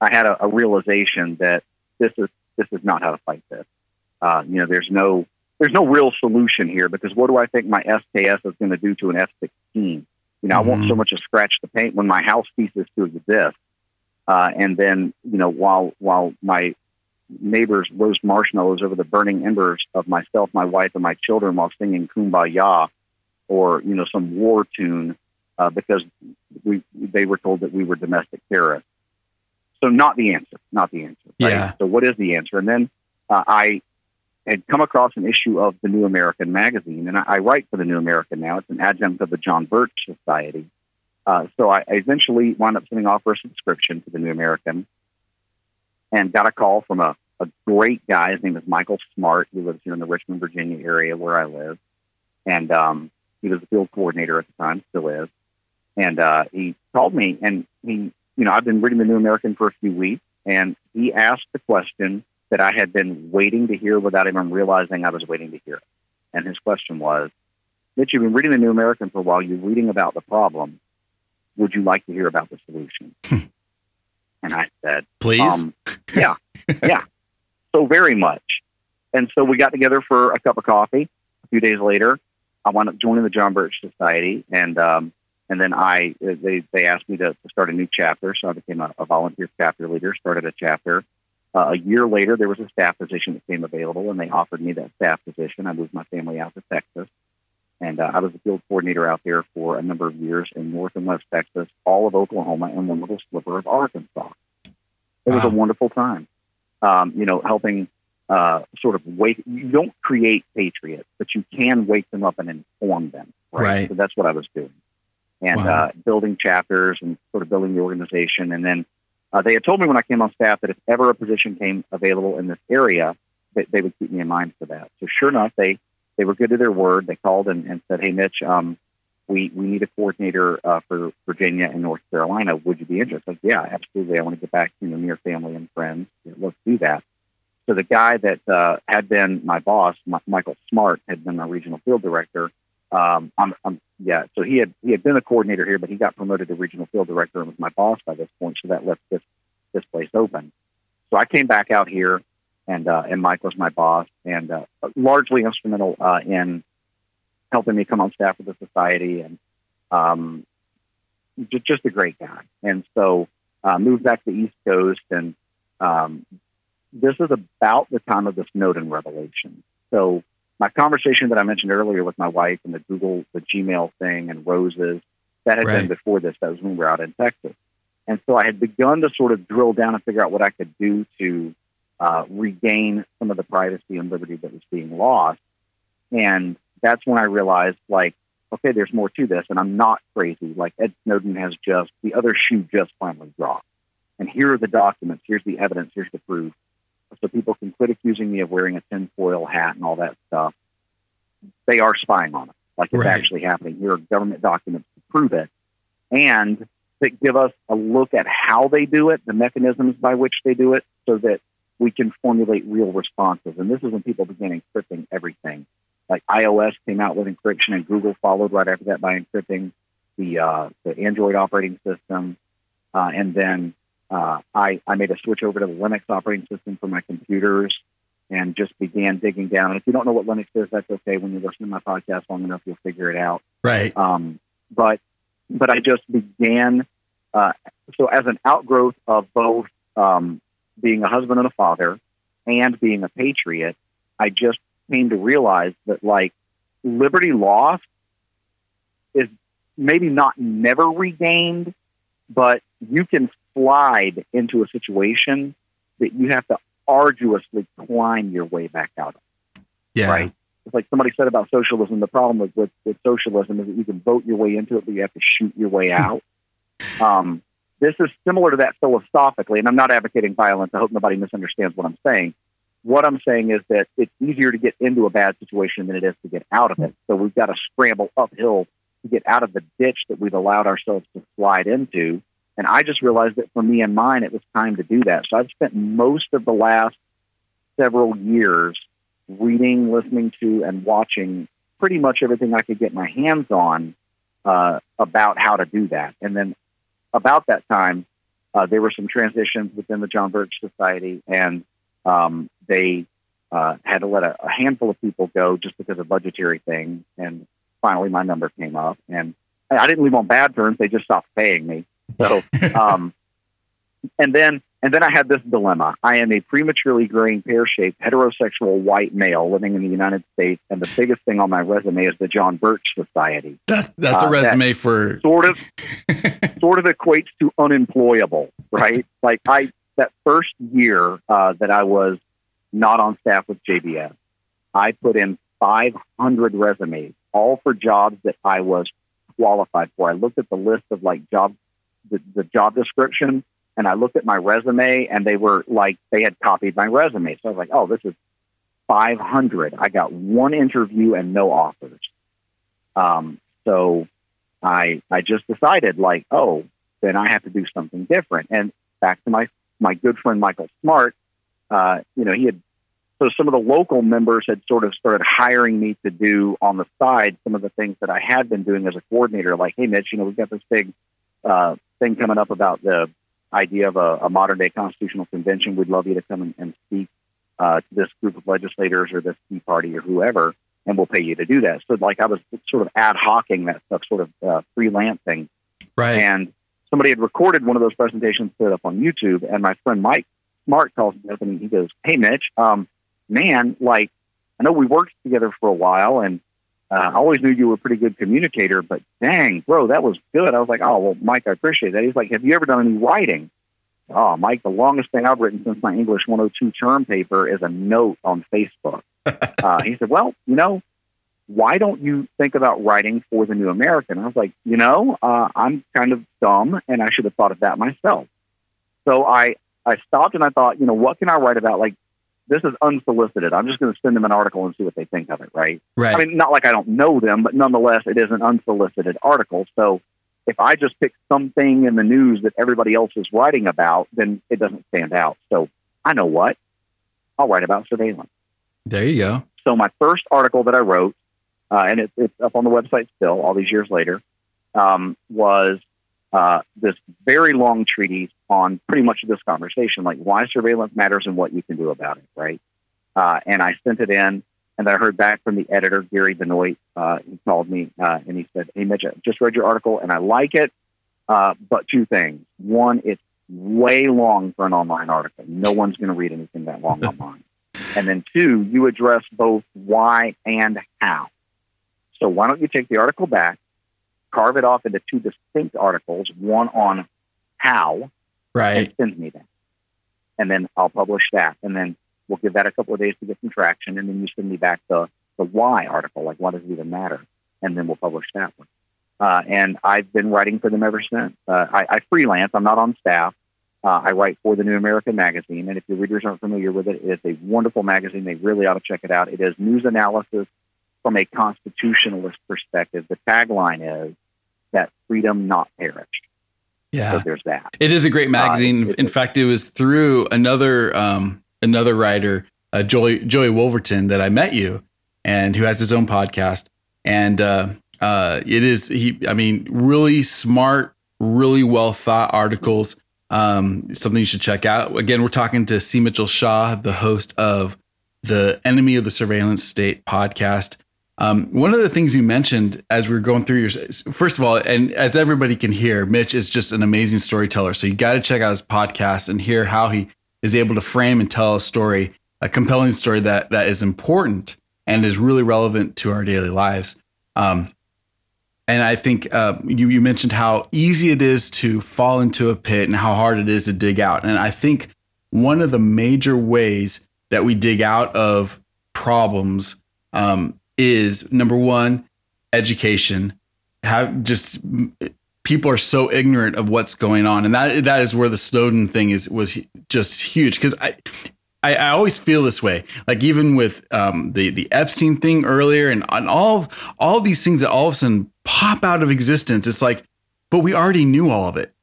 I had a, a, realization that this is this is not how to fight this. Uh, you know, there's no there's no real solution here because what do I think my SKS is going to do to an F-16? You know, mm-hmm. I won't so much as scratch the paint when my house ceases to exist. Uh, and then, you know, while while my neighbors roast marshmallows over the burning embers of myself, my wife, and my children while singing "Kumbaya" or you know some war tune uh, because we they were told that we were domestic terrorists. So not the answer, not the answer. Right? Yeah. So what is the answer? And then uh, I had come across an issue of the New American magazine, and I, I, write for the New American now. It's an adjunct of the John Birch Society. Uh, so I, I eventually wound up sending off for a subscription to the New American and got a call from a, a great guy. His name is Michael Smart. He lives here in the Richmond, Virginia area where I live. And um, he was the field coordinator at the time, still is. And uh, he called me and he, you know, I've been reading the New American for a few weeks and he asked the question that I had been waiting to hear without even realizing I was waiting to hear it. And his question was, Mitch, you've been reading the New American for a while. You're reading about the problem. Would you like to hear about the solution? And I said, Please? Um, yeah, yeah. So very much. And so we got together for a cup of coffee. A few days later, I wound up joining the John Birch Society, and um, and then I they they asked me to, to start a new chapter, so I became a, a volunteer chapter leader. Started a chapter. Uh, a year later, there was a staff position that came available, and they offered me that staff position. I moved my family out to Texas, And uh, I was the field coordinator out there for a number of years in North and West Texas, all of Oklahoma, and one little sliver of Arkansas. It was a wonderful time. Um, you know, helping uh, sort of wake. You don't create patriots, but you can wake them up and inform them. Right. Right. So that's what I was doing, and Wow. uh, building chapters and sort of building the organization. And then uh, they had told me when I came on staff that if ever a position came available in this area, that they would keep me in mind for that. So sure enough, they they were good to their word. They called and, and said, "Hey, Mitch, um, we we need a coordinator uh, for Virginia and North Carolina. Would you be interested?" Yeah, absolutely. I want to get back, you know, near family and friends. Let's do that. So the guy that uh, had been my boss, M- Michael Smart, had been my regional field director. Um, I'm, I'm, yeah, so he had he had been a coordinator here, but he got promoted to regional field director and was my boss by this point. So that left this this place open. So I came back out here, and uh, and Mike was my boss, and uh, largely instrumental uh, in helping me come on staff with the society, and um, just, just a great guy. And so uh, moved back to the East Coast, and um, this is about the time of the Snowden revelation. So my conversation that I mentioned earlier with my wife and the Google, the Gmail thing, and roses, that had Right. been before this. That was when we were out in Texas. And so I had begun to sort of drill down and figure out what I could do to uh, regain some of the privacy and liberty that was being lost. And that's when I realized, like, okay, there's more to this, and I'm not crazy. Like Ed Snowden has just the other shoe just finally dropped, and here are the documents. Here's the evidence. Here's the proof. So people can quit accusing me of wearing a tinfoil hat and all that stuff. They are spying on us. Like it's Right. actually happening. Here are government documents to prove it, and that give us a look at how they do it, the mechanisms by which they do it, so that we can formulate real responses. And this is when people began encrypting everything. Like iOS came out with encryption, and Google followed right after that by encrypting the uh, the Android operating system, uh, and then uh, I I made a switch over to the Linux operating system for my computers, and just began digging down. And if you don't know what Linux is, that's okay. When you listen to my podcast long enough, you'll figure it out. Right. Um, but but I just began. Uh, so as an outgrowth of both um, being a husband and a father and being a patriot, I just came to realize that like liberty lost is maybe not never regained, but you can slide into a situation that you have to arduously climb your way back out of Yeah. right? It's like somebody said about socialism. The problem with, with, with socialism is that you can vote your way into it, but you have to shoot your way out. um, this is similar to that philosophically, and I'm not advocating violence. I hope nobody misunderstands what I'm saying. What I'm saying is that it's easier to get into a bad situation than it is to get out of it. So we've got to scramble uphill to get out of the ditch that we've allowed ourselves to slide into. And I just realized that for me and mine, it was time to do that. So I've spent most of the last several years reading, listening to, and watching pretty much everything I could get my hands on uh, about how to do that. And then about that time, uh, there were some transitions within the John Birch Society, and um, they uh, had to let a, a handful of people go just because of budgetary things. And finally, my number came up, and I didn't leave on bad terms. They just stopped paying me. So, um, and then and then I had this dilemma. I am a prematurely growing pear-shaped heterosexual white male living in the United States, and the biggest thing on my resume is the John Birch Society. That, that's a Uh, that- resume for. Sort of, sort of equates to unemployable, right? Like I that first year uh, that I was not on staff with JBS, I put in 500 resumes, all for jobs that I was qualified for. I looked at the list of like job, the, the job description, and I looked at my resume, and they were like they had copied my resume. So I was like, oh, this is 500. I got one interview and no offers. Um, so I I just decided like, oh, then I have to do something different. And back to my my good friend Michael Smart, uh, you know, he had so some of the local members had sort of started hiring me to do on the side some of the things that I had been doing as a coordinator. Like, hey, Mitch, you know, we've got this big uh, thing coming up about the idea of a, a modern day constitutional convention. We'd love you to come and, and speak uh, to this group of legislators or this Tea Party or whoever, and we'll pay you to do that. So, like, I was sort of ad hocing that stuff, sort of uh, freelancing. Right. And somebody had recorded one of those presentations, put it up on YouTube, and my friend Mike Smart calls me up and he goes, "Hey, Mitch, um, man, like I know we worked together for a while, and uh, I always knew you were a pretty good communicator, but dang, bro, that was good. I was like, oh, well, Mike, I appreciate that. He's like, have you ever done any writing? Oh, Mike, the longest thing I've written since my English 102 term paper is a note on Facebook. uh, he said, well, you know, why don't you think about writing for the New American? I was like, you know, uh, I'm kind of dumb and I should have thought of that myself. So I, I stopped and I thought, you know, what can I write about? Like, this is unsolicited. I'm just going to send them an article and see what they think of it, right? Right. I mean, not like I don't know them, but nonetheless, it is an unsolicited article. So if I just pick something in the news that everybody else is writing about, then it doesn't stand out. So I know what I'll write about surveillance. There you go. So my first article that I wrote, uh, and it, it's up on the website still, all these years later, um, was uh, this very long treatise on pretty much this conversation, like why surveillance matters and what you can do about it, right? Uh, and I sent it in, and I heard back from the editor, Gary Benoit. Uh, he called me uh, and he said, "Hey, Mitch, I just read your article and I like it, uh, but two things. One, it's way long for an online article. No one's going to read anything that long online. And then two, you address both why and how. So why don't you take the article back, carve it off into two distinct articles, one on how, Right. and send me that. And then I'll publish that. And then we'll give that a couple of days to get some traction. And then you send me back the, the why article, like why does it even matter? And then we'll publish that one. Uh, and I've been writing for them ever since. Uh, I, I freelance. I'm not on staff. Uh, I write for the New American Magazine. And if your readers aren't familiar with it, it is a wonderful magazine. They really ought to check it out. It is news analysis from a constitutionalist perspective. The tagline is that freedom not perish. So Yeah. there's that. It is a great magazine. it- In fact, it was through another um, another writer, uh, Joey Joey Wolverton, that I met you, and who has his own podcast. And uh, uh, it is he. I mean, really smart, really well thought articles. Um, something you should check out. Again, we're talking to C. Mitchell Shaw, the host of the Enemy of the Surveillance State podcast. Um, one of the things you mentioned as we were going through your, first of all, and as everybody can hear, Mitch is just an amazing storyteller. So you got to check out his podcast and hear how he is able to frame and tell a story, a compelling story that that is important and is really relevant to our daily lives. Um, and I think uh, you you mentioned how easy it is to fall into a pit and how hard it is to dig out. And I think one of the major ways that we dig out of problems um, is number one, education. Have just people are so ignorant of what's going on, and that that is where the Snowden thing is was just huge because I. I, always feel this way. Like even with um, the the Epstein thing earlier, and, and all all these things that all of a sudden pop out of existence. It's like, but we already knew all of it.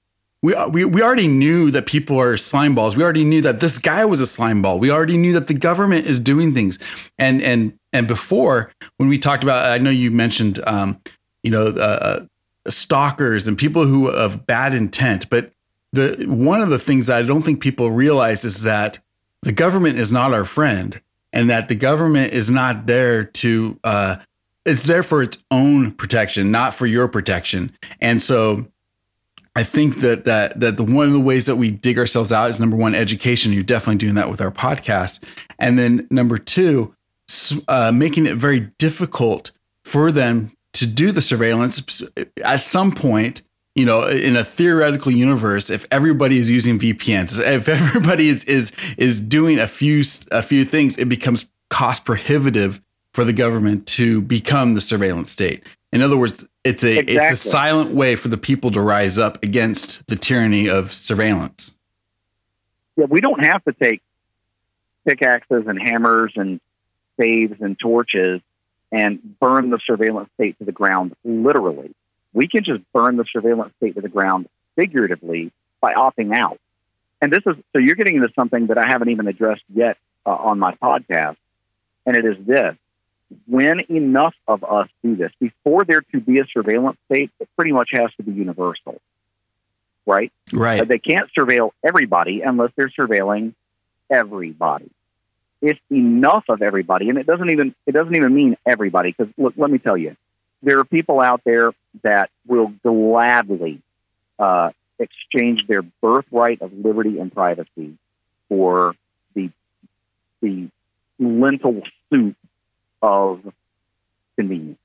We, we, we already knew that people are slime balls. We already knew that this guy was a slime ball. We already knew that the government is doing things. And and and before, when we talked about, I know you mentioned, um, you know, uh, stalkers and people who of bad intent. But the one of the things that I don't think people realize is that the government is not our friend, and that the government is not there to. Uh, it's there for its own protection, not for your protection. And so I think that that that the one of the ways that we dig ourselves out is number one, education. You're definitely doing that with our podcast, and then number two, uh, making it very difficult for them to do the surveillance. At some point, you know, in a theoretical universe, if everybody is using VPNs, if everybody is is is doing a few a few things, it becomes cost prohibitive for the government to become the surveillance state. In other words, it's a Exactly. it's a silent way for the people to rise up against the tyranny of surveillance. Yeah, we don't have to take pickaxes and hammers and staves and torches and burn the surveillance state to the ground literally. We can just burn the surveillance state to the ground figuratively by opting out. And this is so you're getting into something that I haven't even addressed yet uh, on my podcast, and it is this. When enough of us do this, before there to be a surveillance state, it pretty much has to be universal, right? Right. They can't surveil everybody unless they're surveilling everybody. It's enough of everybody, and it doesn't even it doesn't even mean everybody. Because look, let me tell you, there are people out there that will gladly uh, exchange their birthright of liberty and privacy for the the lentil soup of convenience.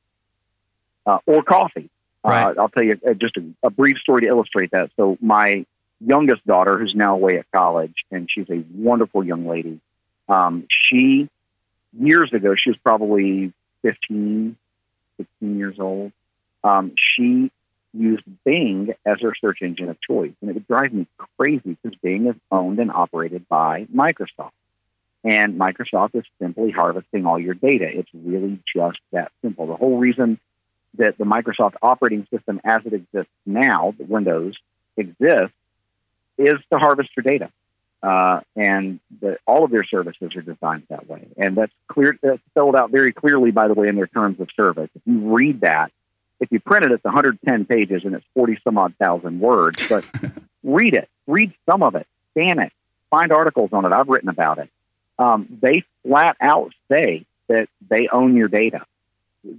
uh, or coffee. Right. Uh, I'll tell you uh, just a, a brief story to illustrate that. So my youngest daughter, who's now away at college, and she's a wonderful young lady. Um, she years ago, she was probably 15, 16 years old. Um, she used Bing as her search engine of choice, and it would drive me crazy because Bing is owned and operated by Microsoft. And Microsoft is simply harvesting all your data. It's really just that simple. The whole reason that the Microsoft operating system as it exists now, the Windows, exists is to harvest your data. Uh, and the, all of their services are designed that way. And that's clear, that's spelled out very clearly, by the way, in their terms of service. If you read that, if you print it, it's 110 pages and it's 40 some odd thousand words, but read it, read some of it, scan it, find articles on it. I've written about it. Um, they flat out say that they own your data.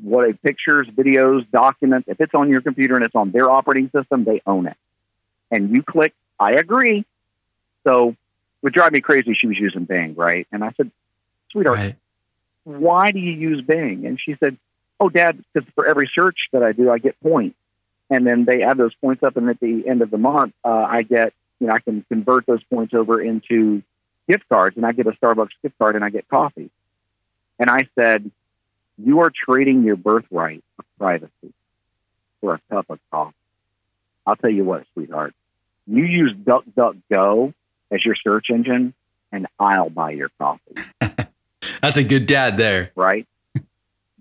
What a pictures, videos, documents, if it's on your computer and it's on their operating system, they own it. And you click, I agree. So it would drive me crazy. She was using Bing, right? And I said, sweetheart, Right. why do you use Bing? And she said, oh, Dad, because for every search that I do, I get points. And then they add those points up, and at the end of the month, uh, I get, you know, I can convert those points over into gift cards, and I get a Starbucks gift card, and I get coffee. And I said, you are trading your birthright of privacy for a cup of coffee. I'll tell you what, sweetheart, you use DuckDuckGo as your search engine, and I'll buy your coffee That's a good dad there. right?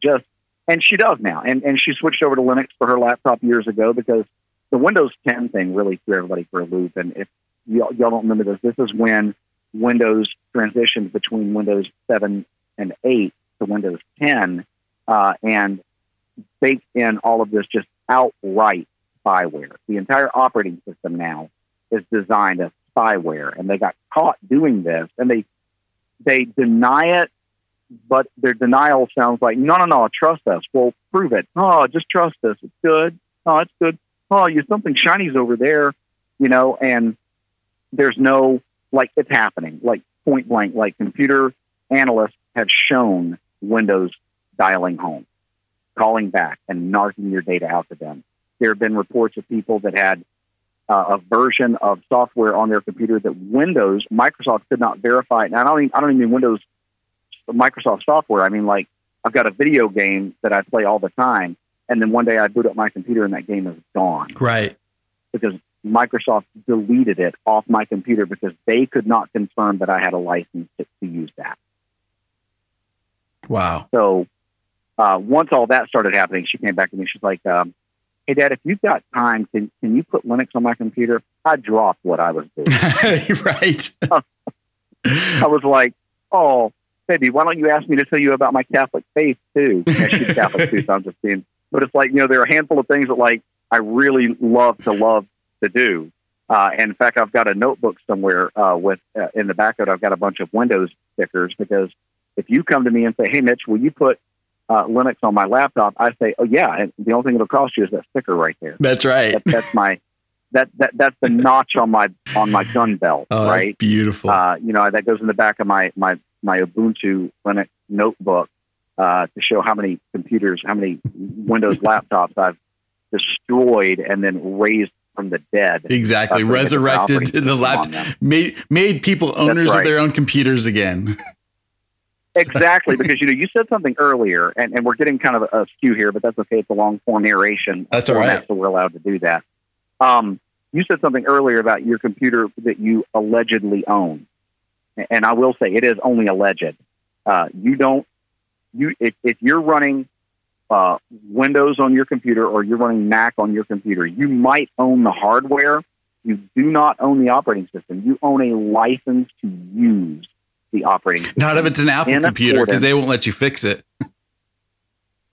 Just and she does now, and and she switched over to Linux for her laptop years ago because the Windows 10 thing really threw everybody for a loop. And if y'all, y'all don't remember this, this is when Windows transitioned between Windows 7 and 8 to Windows 10, uh, and baked in all of this just outright spyware. The entire operating system now is designed as spyware, and they got caught doing this, and they they deny it but their denial sounds like, no, no, no, trust us. Well, prove it. Oh, just trust us. It's good. Oh, it's good. Oh, you something shiny's over there, you know, and there's no like it's happening, like point blank, like computer analysts have shown Windows dialing home, calling back, and narking your data out to them. There have been reports of people that had uh, a version of software on their computer that Windows, Microsoft could not verify. And I don't, even, I don't even mean Windows Microsoft software. I mean, like I've got a video game that I play all the time, and then one day I boot up my computer and that game is gone Right. because Microsoft deleted it off my computer because they could not confirm that I had a license to, to use that. Wow. So uh, once all that started happening, she came back to me. She's like, um, "Hey, Dad, if you've got time, can can you put Linux on my computer?" I dropped what I was doing. right. I was like, "Oh, baby, why don't you ask me to tell you about my Catholic faith too?" Yeah, she's Catholic too, so I'm just being. But it's like you know, there are a handful of things that like I really love to love to do. Uh, and in fact, I've got a notebook somewhere uh, with uh, in the back of it. I've got a bunch of Windows stickers because if you come to me and say, "Hey, Mitch, will you put uh, Linux on my laptop?" I say, "Oh yeah," and the only thing it'll cost you is that sticker right there. That's right. That, that's my that that that's the notch on my on my gun belt, Oh, right? beautiful. Uh, you know, that goes in the back of my my my Ubuntu Linux notebook uh, to show how many computers, how many Windows laptops I've destroyed and then raised from the dead. exactly. uh, for a different Resurrected operating the on made made people owners right. of their own computers again. exactly, because you know you said something earlier, and, and we're getting kind of a, skew here, but that's okay. It's a long form narration. That's all format, right. So we're allowed to do that. Um, you said something earlier about your computer that you allegedly own, and I will say it is only alleged. Uh, you don't you if, if you're running uh, Windows on your computer or you're running Mac on your computer, you might own the hardware. You do not own the operating system. You own a license to use the operating system. Not if it's an Apple In computer because they won't let you fix it.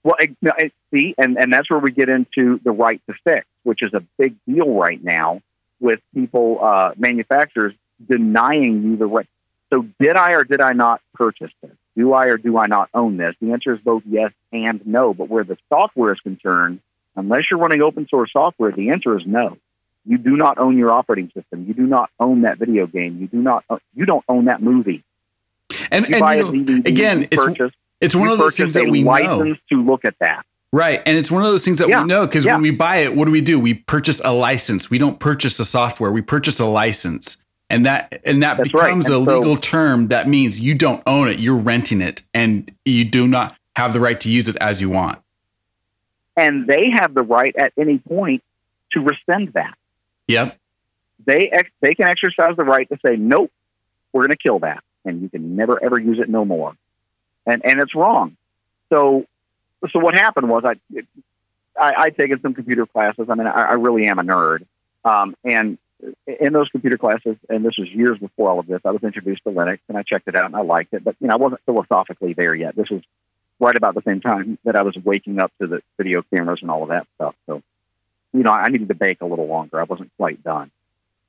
Well, it, it- see, and, and that's where we get into the right to fix, which is a big deal right now with people, uh, manufacturers denying you the right. So, did I or did I not purchase this? Do I or do I not own this? The answer is both yes and no. But where the software is concerned, unless you're running open source software, the answer is no. You do not own your operating system. You do not own that video game. You do not. Uh, you don't own that movie. And, You and you know, DVD. again, you it's purchase, it's one of those things that we know. to look at that. Right. And it's one of those things that Yeah. we know because Yeah. when we buy it, what do we do? We purchase a license. We don't purchase the software. We purchase a license. And that and that That's right. becomes a so- legal term that means you don't own it. You're renting it and you do not have the right to use it as you want. And they have the right at any point to rescind that. Yep. They ex- they can exercise the right to say, nope, we're going to kill that, and you can never ever use it no more. And and it's wrong. So so what happened was I I I'd taken some computer classes. I mean, I, I really am a nerd. Um, and in those computer classes, and this was years before all of this, I was introduced to Linux, and I checked it out and I liked it. But you know, I wasn't philosophically there yet. This was right about the same time that I was waking up to the video cameras and all of that stuff. So, you know, I needed to bake a little longer. I wasn't quite done.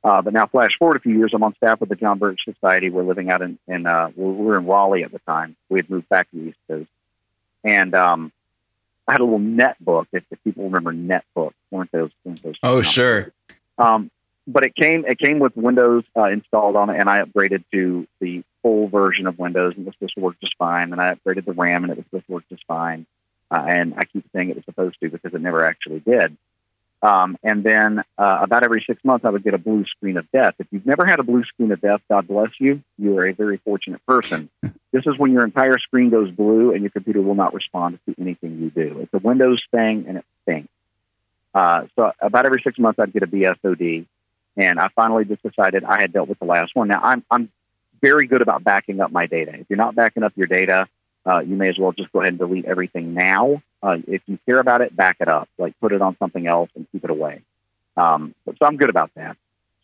Uh, but now, flash forward a few years, I'm on staff with the John Birch Society. We're living out in, in uh, we were in Raleigh at the time. We had moved back to the East Coast, and um, I had a little netbook. If, if people remember netbooks, weren't those? weren't those Oh, sure. um, but it came it came with Windows uh, installed on it, and I upgraded to the full version of Windows, and it was supposed to work just fine. And I upgraded the RAM, and it was supposed to work just fine. Uh, and I keep saying it was supposed to because it never actually did. Um, and then uh, about every six months, I would get a blue screen of death. If you've never had a blue screen of death, God bless you. You are a very fortunate person. this is when your entire screen goes blue and your computer will not respond to anything you do. It's a Windows thing, and it stinks. Uh, so about every six months, I'd get a BSOD, and I finally just decided I had dealt with the last one. Now I'm I'm very good about backing up my data. If you're not backing up your data, uh, you may as well just go ahead and delete everything now. Uh, if you care about it, back it up. Like put it on something else and keep it away. Um, so I'm good about that.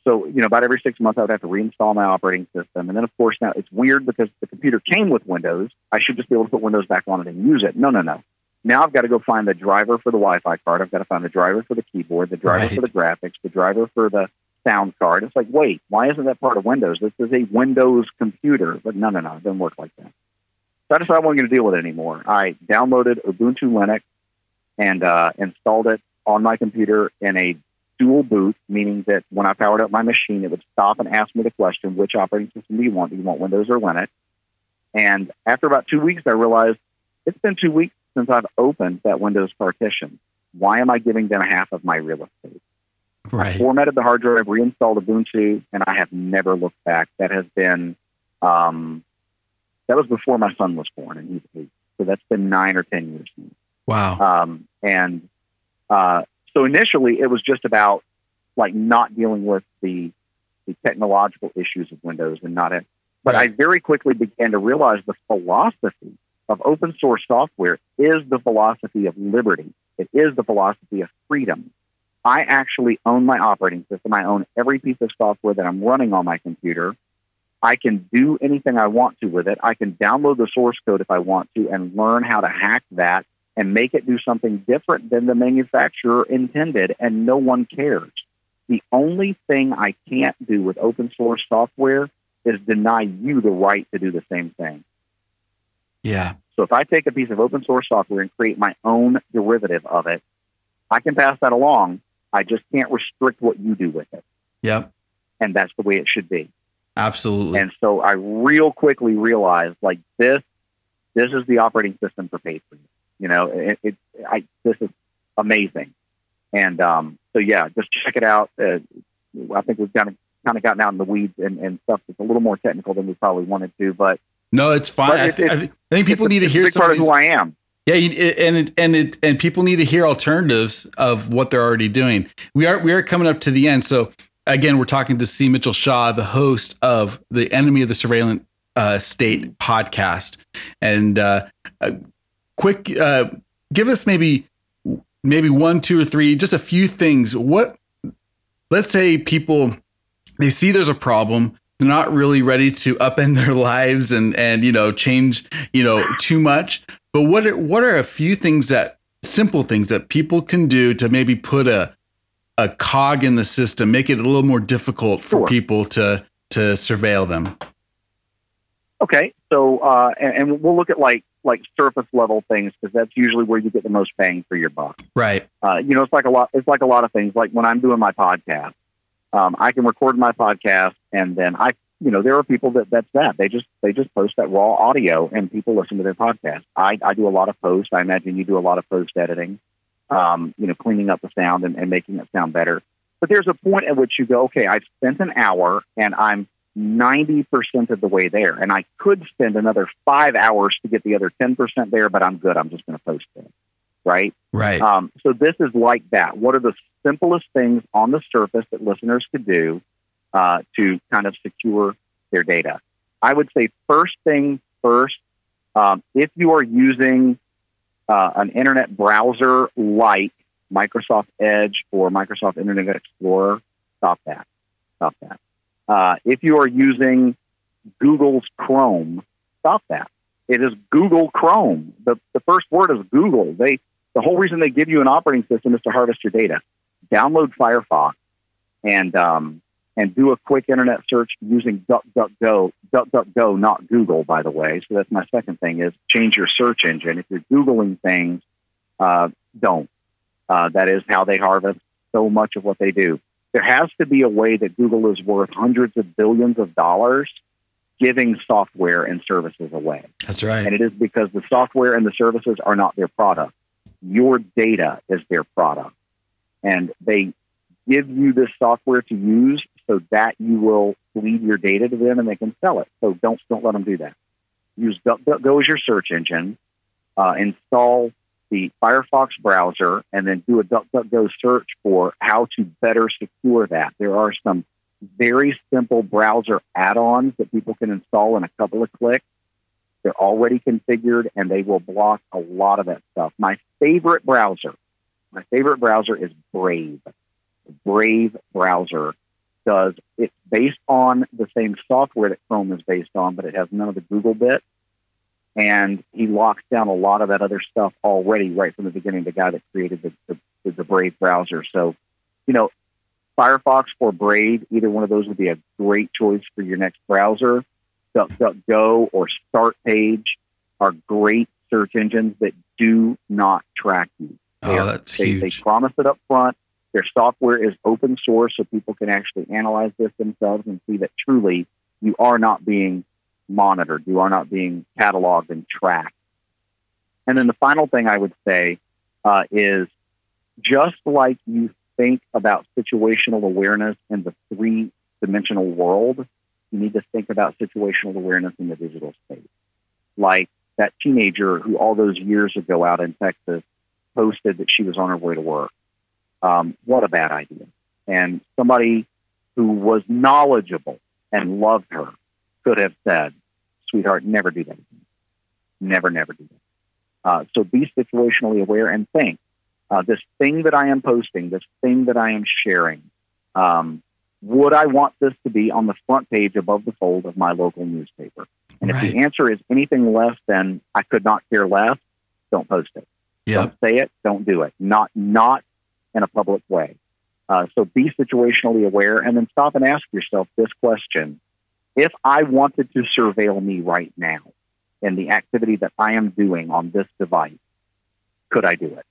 So you know, about every six months, I would have to reinstall my operating system, and then of course now it's weird because the computer came with Windows. I should just be able to put Windows back on it and use it. No, no, no. Now I've got to go find the driver for the Wi-Fi card. I've got to find the driver for the keyboard, the driver Right. for the graphics, the driver for the sound card. It's like, wait, why isn't that part of Windows? This is a Windows computer. But no, no, no, it doesn't work like that. So I decided I wasn't going to deal with it anymore. I downloaded Ubuntu Linux and uh, installed it on my computer in a dual boot, meaning that when I powered up my machine, it would stop and ask me the question, which operating system do you want? Do you want Windows or Linux? And after about two weeks, I realized it's been two weeks since I've opened that Windows partition. Why am I giving them half of my real estate? Right. formatted the hard drive, reinstalled Ubuntu, and I have never looked back. That has been, um, that was before my son was born, and he's eight. So that's been nine or 10 years now. Wow. Um, and uh, so initially, it was just about like not dealing with the, the technological issues of Windows and not it. But Right. I very quickly began to realize the philosophy of open source software is the philosophy of liberty. It is the philosophy of freedom. I actually own my operating system. I own every piece of software that I'm running on my computer. I can do anything I want to with it. I can download the source code if I want to and learn how to hack that and make it do something different than the manufacturer intended, and no one cares. The only thing I can't do with open source software is deny you the right to do the same thing. yeah. So if I take a piece of open source software and create my own derivative of it, I can pass that along. I just can't restrict what you do with it. Yep. And that's the way it should be. Absolutely. And so I real quickly realized like this, this is the operating system for Patriot. You know, it, it I, this is amazing. And um, so yeah, just check it out. Uh, I think we've kind of kind of gotten out in the weeds and, and stuff that's a little more technical than we probably wanted to, but no, it's fine. But I, it's- thi- I, thi- I think people need to hear some part of of who I am. Yeah, and it, and it, and people need to hear alternatives of what they're already doing. We are we are coming up to the end, so again, we're talking to C. Mitchell Shaw, the host of the Enemy of the Surveillance uh, State podcast, and uh, quick, uh, give us maybe maybe one, two, or three, just a few things. What let's say people they see there's a problem they're not really ready to upend their lives and and you know change you know too much but what are, what are a few things that simple things that people can do to maybe put a a cog in the system make it a little more difficult for Sure. people to to surveil them Okay, so uh, and, and we'll look at like like surface level things because that's usually where you get the most bang for your buck. right Uh, you know, it's like a lot. It's like a lot of things. Like when I'm doing my podcast, um, I can record my podcast and then I you know, there are people that that's that. They just they just post that raw audio and people listen to their podcast. I, I do a lot of post. I imagine you do a lot of post editing, um, you know, cleaning up the sound and, and making it sound better. But there's a point at which you go, okay, I've spent an hour and I'm 90% of the way there. And I could spend another five hours to get the other 10% there, but I'm good. I'm just going to post it. Right. Right. Um, so this is like that. What are the simplest things on the surface that listeners could do uh, to kind of secure their data? I would say first thing first, um, if you are using uh, an internet browser like Microsoft Edge or Microsoft Internet Explorer, stop that. Stop that. Uh, if you are using Google's Chrome, stop that. It is Google Chrome. The, the first word is Google. They the whole reason they give you an operating system is to harvest your data. Download Firefox and um, and do a quick internet search using DuckDuckGo. DuckDuckGo, not Google, by the way. So that's my second thing: is change your search engine. If you're googling things, uh, don't. Uh, that is how they harvest so much of what they do. There has to be a way that Google is worth hundreds of billions of dollars giving software and services away. That's right. And it is because the software and the services are not their product. Your data is their product. And they give you this software to use so that you will lead your data to them and they can sell it. So don't don't let them do that. Use Go as your search engine. Uh, install the Firefox browser and then do a DuckDuckGo search for how to better secure that. There are some very simple browser add-ons that people can install in a couple of clicks. They're already configured and they will block a lot of that stuff. My favorite browser, my favorite browser is Brave. Brave browser does it's based on the same software that Chrome is based on, but it has none of the Google bit and he locks down a lot of that other stuff already right from the beginning. The guy that created the the, the Brave browser, so you know, Firefox or Brave, either one of those would be a great choice for your next browser. DuckDuckGo or StartPage are great search engines that do not track you. They oh, that's they, huge. They promise it up front. Their software is open source, so people can actually analyze this themselves and see that truly you are not being monitored. You are not being cataloged and tracked. And then the final thing I would say uh, is just like you think about situational awareness in the three dimensional world, you need to think about situational awareness in the digital space. Like that teenager who all those years ago out in Texas posted that she was on her way to work. Um, what a bad idea. And somebody who was knowledgeable and loved her could have said, sweetheart, never do that again. Never, never do that. Uh, so be situationally aware and think uh, this thing that I am posting, this thing that I am sharing, um, would I want this to be on the front page above the fold of my local newspaper? And right. if the answer is anything less than I could not care less, don't post it. Yep. Don't say it. Don't do it. Not not in a public way. Uh, so be situationally aware, and then stop and ask yourself this question: if I wanted to surveil me right now in the activity that I am doing on this device, could I do it?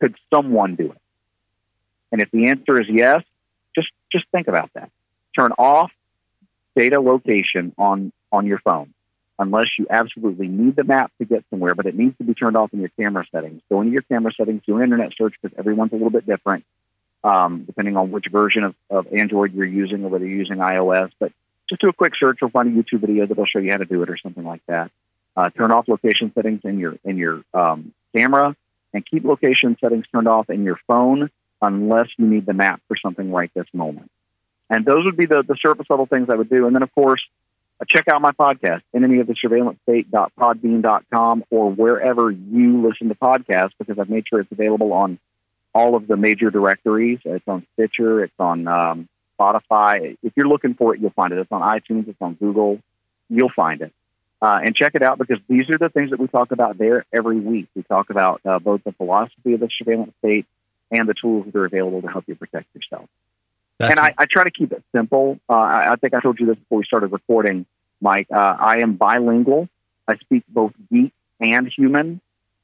Could someone do it? And if the answer is yes, just just think about that. Turn off data location on on your phone unless you absolutely need the map to get somewhere, but it needs to be turned off in your camera settings. Go into your camera settings, do an internet search because everyone's a little bit different, um, depending on which version of, of Android you're using or whether you're using iOS. But just do a quick search. You'll find a YouTube video that'll show you how to do it or something like that. Uh, turn off location settings in your in your um, camera and keep location settings turned off in your phone unless you need the map for something right this moment. And those would be the, the surface level things I would do. And then, of course, check out my podcast, enemy of the surveillance state.podbean.com or wherever you listen to podcasts because I've made sure it's available on all of the major directories. It's on Stitcher, it's on um, Spotify. If you're looking for it, you'll find it. It's on iTunes, it's on Google. You'll find it. Uh, and check it out because these are the things that we talk about there every week. We talk about uh, both the philosophy of the surveillance state and the tools that are available to help you protect yourself. That's and I, I, try to keep it simple. Uh, I, I, think I told you this before we started recording, Mike. Uh, I am bilingual. I speak both geek and human.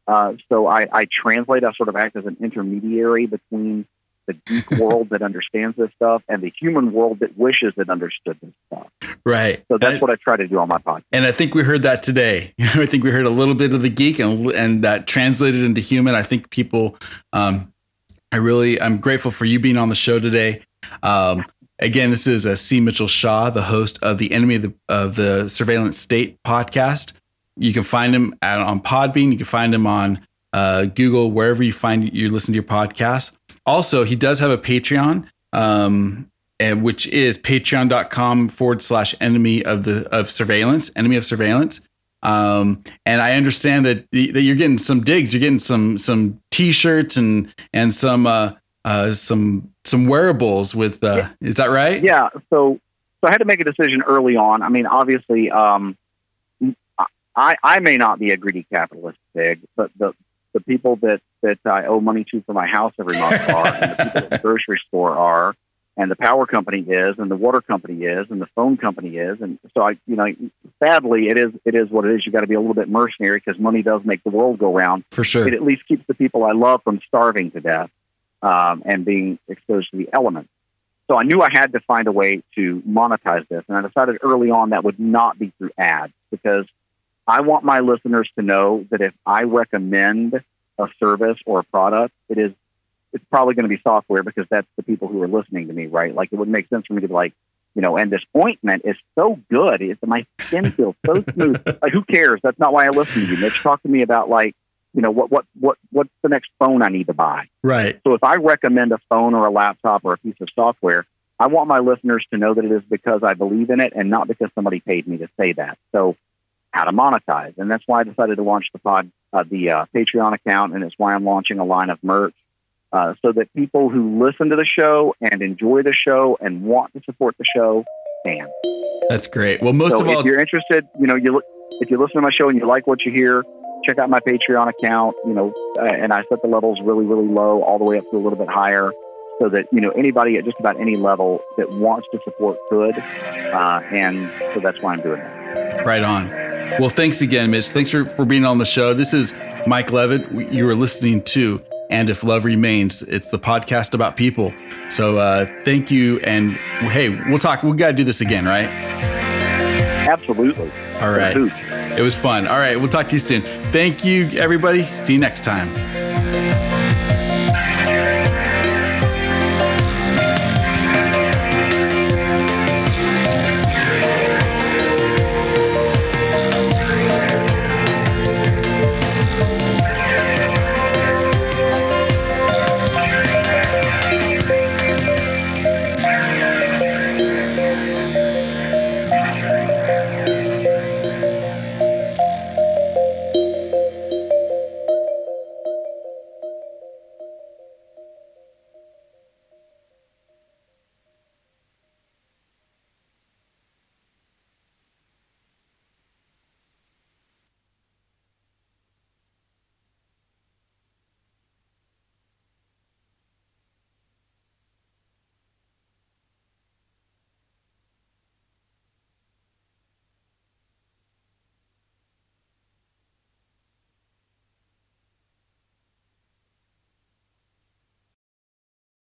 Uh, so I, I translate. I sort of act as an intermediary between the geek world that understands this stuff and the human world that wishes it understood this stuff. Right. So that's what I try to do on my podcast. And I think we heard that today. I think we heard a little bit of the geek and and that translated into human. I think people. Um, I really, I'm grateful for you being on the show today. Um, again, this is a uh, C. Mitchell Shaw, the host of the Enemy of the, of the Surveillance State podcast. You can find him at, on Podbean. You can find him on uh, Google, wherever you find you listen to your podcast. Also, he does have a Patreon, um, and which is patreon.com forward slash enemy of the of surveillance, enemy of surveillance. Um, and I understand that that you're getting some digs, you're getting some some t-shirts and and some uh, uh, some some wearables with uh, yeah. is that right? Yeah. So so I had to make a decision early on. I mean, obviously, um, I I may not be a greedy capitalist, big, but the the people that that I owe money to for my house every month are, and the people at the grocery store are, and the power company is, and the water company is, and the phone company is, and so I, you know, sadly, it is it is what it is. You got to be a little bit mercenary because money does make the world go round. For sure, it at least keeps the people I love from starving to death um, and being exposed to the elements. So I knew I had to find a way to monetize this, and I decided early on that would not be through ads because I want my listeners to know that if I recommend a service or a product, it is it's probably going to be software because that's the people who are listening to me, right? Like it would make sense for me to be like, you know, and this ointment is so good. It's my skin feels so smooth. Like who cares? That's not why I listen to you, Mitch. Talk to me about like, you know, what what what what's the next phone I need to buy? Right. So if I recommend a phone or a laptop or a piece of software, I want my listeners to know that it is because I believe in it and not because somebody paid me to say that. So how to monetize, and that's why I decided to launch the pod, uh, the uh, Patreon account, and it's why I'm launching a line of merch uh, so that people who listen to the show and enjoy the show and want to support the show can. That's great. Well, most so of all, if you're interested, you know, you if you listen to my show and you like what you hear, check out my Patreon account. You know, uh, and I set the levels really, really low, all the way up to a little bit higher, so that you know anybody at just about any level that wants to support could. Uh, and so that's why I'm doing that. Right on. Well, thanks again, Mitch. Thanks for, for being on the show. This is Mike Levitt. You are listening to and If Love Remains. It's the podcast about people. So uh, thank you. And hey, we'll talk. We got to do this again, right? Absolutely. All right. It was fun. All right. We'll talk to you soon. Thank you, everybody. See you next time.